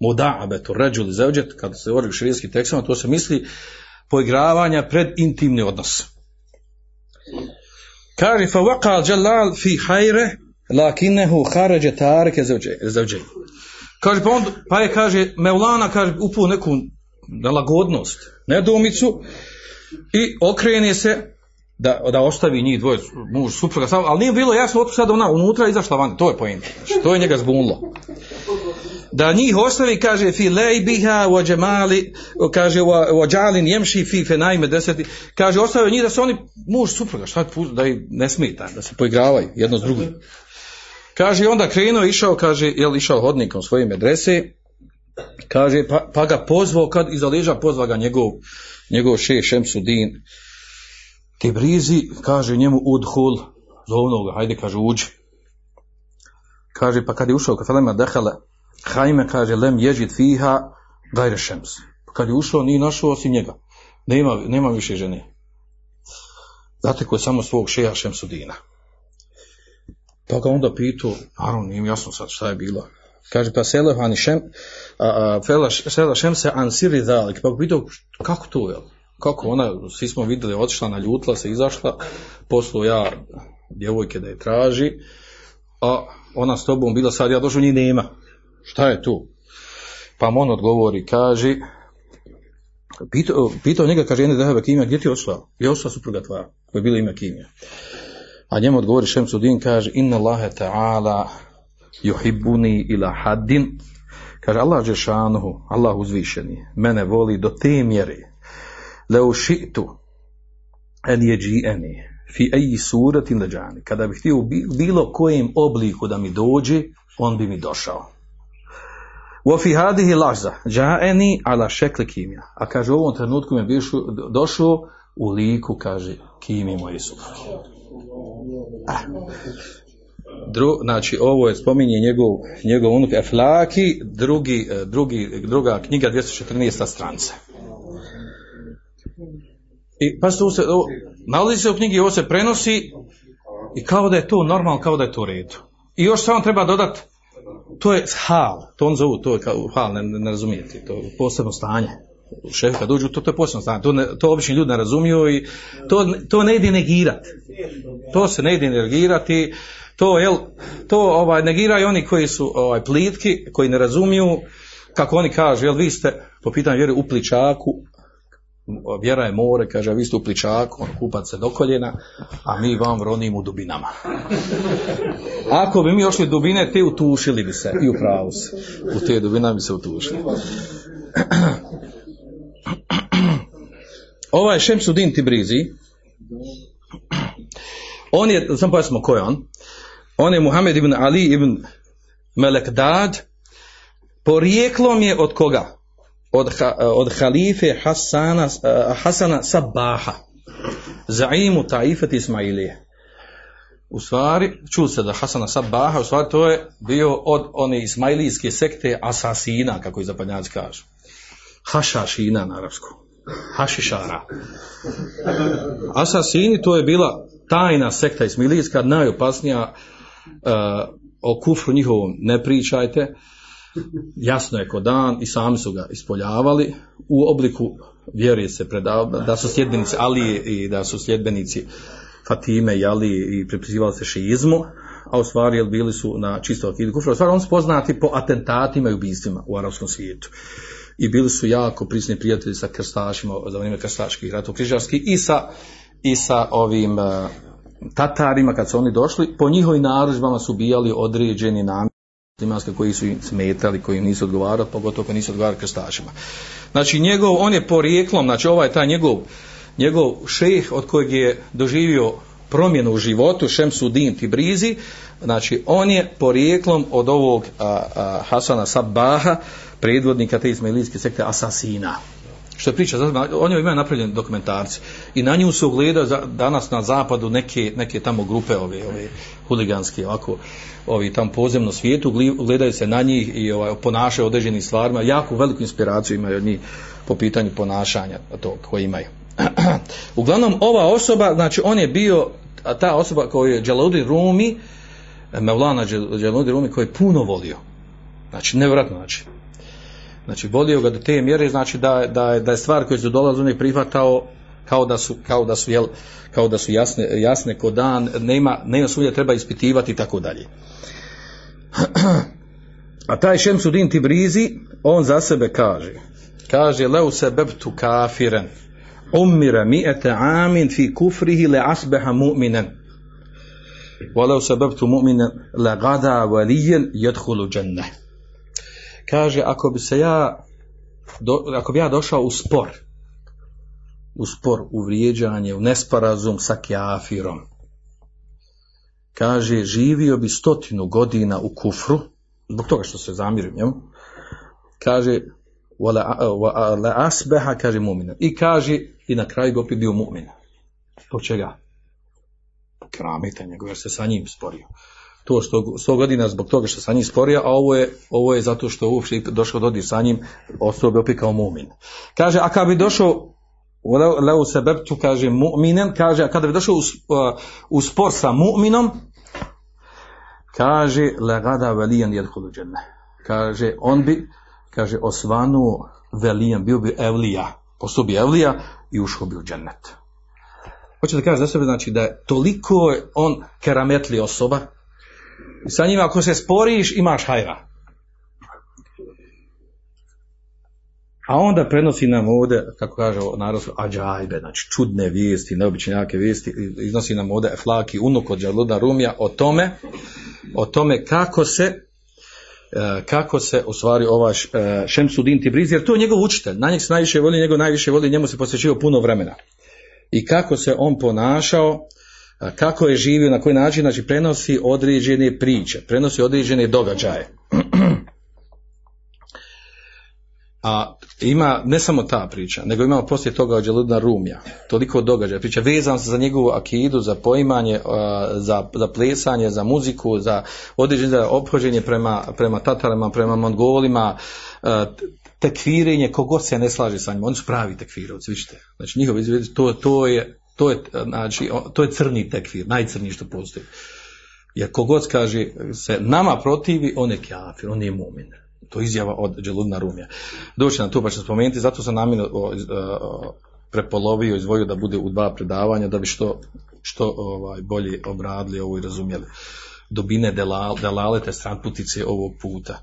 Muda'abetu, ređuli zevđet, kad se govori u širijskim tekstima, to se misli poigravanja pred intimni odnos. Kaže, fa dželal fi hajre, lakinehu haređe tareke zevđe. Kaže, pa, on, pa je, kaže, Mevlana, kaže, upu neku nelagodnost, nedoumicu i okrene se da, da ostavi njih dvoje, muž, supruga, samo, ali nije bilo jasno otkud sad ona unutra izašla van, to je pojent. To je njega zbunilo. Da njih ostavi, kaže, fi lejbiha, wa džemali, kaže, džalin jemši fi fenajme deseti, kaže, ostavio njih da se oni, muž, supruga, šta da ih ne smeta, da se poigravaju jedno s drugim. Kaže, onda krenuo, išao, kaže, jel išao hodnikom svoje medrese, kaže, pa, pa ga pozvao, kad iza leža pozva ga njegov, njegov šeš Šemsudin, Tibrizi, kaže njemu udhul, zovno ga, hajde, kaže, uđi. Kaže, pa kad je ušao, kad felema dehale, hajme, kaže, lem ježit fiha, gajre šems. Pa kad je ušao, nije našao osim njega. Nema, nema više žene. Znate ko je samo svog šeha Šemsudina. Pa ga onda pitao, naravno nije jasno sad šta je bilo. Kaže, pa selehani šem, sela šem se ansiri dalik. Pa pitao, kako to je? Kako ona, svi smo vidjeli, otišla, naljutila se, izašla, poslao ja djevojke da je traži, a ona s tobom bila sad, ja došao, njih nema. Šta je tu? Pa on odgovori, kaže, pitao, pitao njega, kaže, jedne dehebe kimija, gdje ti je ošla? Gdje je ošla supruga tvoja, koja je bila ime kimija? A njemu odgovori Šemsudin, kaže, inna Allahe ta'ala yuhibbuni ila haddin, kaže, Allah Žešanuhu, Allah uzvišeni, mene voli do te mjere, leu ši'tu en jeđi'eni, fi eji suratin leđani, kada bih htio u bi- bilo kojem obliku da mi dođe, on bi mi došao. Wa fi hadihi lažza, ja'eni ala šekli kimija. A kaže, u ovom trenutku mi je došao u liku, kaže, kimi supruge. Dru, znači ovo je spominje njegov, njegov unuk Eflaki, drugi, eh, drugi, druga knjiga 214. strance. I pa se, ovo, nalazi se u knjigi, ovo se prenosi i kao da je to normalno, kao da je to u redu. I još samo treba dodat, to je hal, to on zovu, to je kao hal, ne, ne razumijete, to je posebno stanje. Šef kad uđu, to, to je posebno stanje, to, ne, to obični ljudi ne razumiju i to, to ne ide negirati. To se ne ide negirati, to, jel, to ovaj, negiraju oni koji su ovaj, plitki, koji ne razumiju, kako oni kažu, jel vi ste po pitanju vjere u pličaku, vjera je more, kaže, vi ste u pličaku, on kupat se do koljena, a mi vam ronimo u dubinama. Ako bi mi ošli u dubine, te utušili bi se, i u pravu se. U te dubine bi se utušili. Ovaj Šemsudin Tibrizi, on je, sam pojasnimo ko je on, on je Muhammed ibn Ali ibn Melekdad, porijeklom je od koga? Od, od halife Hasana, uh, Hasana Sabaha, zaimu Taifat Ismailije. U stvari, čuli se da Hasana Sabaha, u stvari to je bio od one ismailijske sekte asasina, kako i zapadnjaci kažu. Hašašina na arapsku. Hašišara. Asasini to je bila tajna sekta ismailijska, najopasnija uh, o kufru njihovom ne pričajte, jasno je ko dan i sami su ga ispoljavali u obliku vjeruje se predavno, da su sljedbenici Ali i da su sljedbenici Fatime i Ali i pripisivali se šizmu, a u stvari bili su na čisto akidu kufra. U stvari oni su poznati po atentatima i ubistvima u arapskom svijetu. I bili su jako prisni prijatelji sa krstašima za vrijeme krstaških ratov križarskih i sa, i sa ovim uh, Tatarima kad su oni došli, po njihovim narudžbama su ubijali određeni namjenski koji su im smetali, koji nisu odgovarali, pogotovo koji nisu odgovarali krstašima. Znači njegov, on je porijeklom, znači ovaj taj njegov, njegov šejh od kojeg je doživio promjenu u životu, Šemsudin Tibrizi, znači on je porijeklom od ovog a, a, Hasana Sabaha, predvodnika te ismailijske sekte Asasina što je priča, on je imaju napravljeni dokumentarci i na nju se ugleda danas na zapadu neke, neke tamo grupe ove, ove huliganske, ovako, ovi tam pozemno svijetu, gledaju se na njih i ovaj, ponašaju određenim stvarima, jako veliku inspiraciju imaju od njih po pitanju ponašanja to koje imaju. Uglavnom, ova osoba, znači on je bio, ta osoba koju je Džaludi Rumi, Mevlana Džaludi Rumi, koji je puno volio. Znači, nevratno, znači, Znači volio ga do te mjere, znači da, da, da je stvar koju su dolazili prihvatao kao da su, kao da su, jel, kao da su jasne, jasne ko dan, nema, nema sumnje, treba ispitivati i tako dalje. A taj Šemsudin Tibrizi, on za sebe kaže, kaže, leu se bebtu kafiren, umira mi'ete amin fi kufrihi le asbeha mu'minen, se bebtu mu'minen le gada valijen jedhulu dženne kaže ako bi se ja do, ako bi ja došao u spor u spor, u vrijeđanje u nesporazum sa kjafirom kaže živio bi stotinu godina u kufru zbog toga što se zamirim njemu kaže asbeha kaže mu'mina. I kaže i na kraju bi opet bio mu'min. Zbog čega? Kramita njegov jer se sa njim sporio to što 100 godina zbog toga što sa njim sporio, a ovo je, ovo je zato što uopšte došao dodir sa njim, ostao bi opet kao mumin. Kaže, a kad bi došao leu sebebtu, kaže mu'minen, kaže, a kada bi došao u, spor sa mu'minom, kaže, legada velijan jedhulu. Kaže, on bi, kaže, osvanuo velijan, bio bi evlija, postao bi evlija i ušao bi u džennet. Hoće da kaže za sebe, znači da je toliko on kerametli osoba, I sa njima ako se sporiš imaš hajra. A onda prenosi nam ovdje, kako kaže narod, ađajbe, znači čudne vijesti, neobične jake vijesti, iznosi nam ovdje Eflaki, unuk od Đaluda Rumija, o tome, o tome kako se, e, kako se u stvari ovaj Šemsudin Tibriz, jer to je njegov učitelj, na njeg se najviše voli, njegov najviše voli, njemu se posvećivao puno vremena. I kako se on ponašao, kako je živio, na koji način, znači prenosi određene priče, prenosi određene događaje. A ima ne samo ta priča, nego imamo poslije toga od Đeludna Rumija, toliko događaja, priča vezan se za njegovu akidu, za poimanje, za, za plesanje, za muziku, za određene ophođenje prema, prema Tatarima, prema Mongolima, tekfirenje, kogod se ne slaže sa njima, oni su pravi tekfirovci, vidite. Znači njihov to, to je To je, znači, to je crni tekfir, najcrniji što postoji. Jer kogod kaže se nama protivi, on je kafir, on je mumin. To je izjava od Đeludna Rumija. Doći na to pa ću spomenuti, zato sam namjerno o, prepolovio, izdvojio da bude u dva predavanja, da bi što, što ovaj, bolje obradili ovo i razumjeli dobine delal, delalete stranputice ovog puta.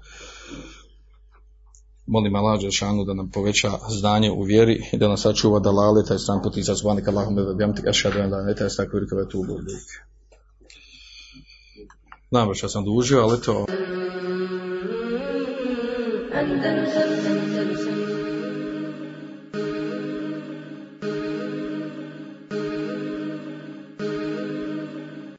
Molim Allah Đelšanu da nam poveća znanje u vjeri i da nas sačuva dalaleta i stranputica zvanika Allahum da bjam ti ašhadu en la taj stakvi rikave tu budik. Znam što sam dužio, ali to...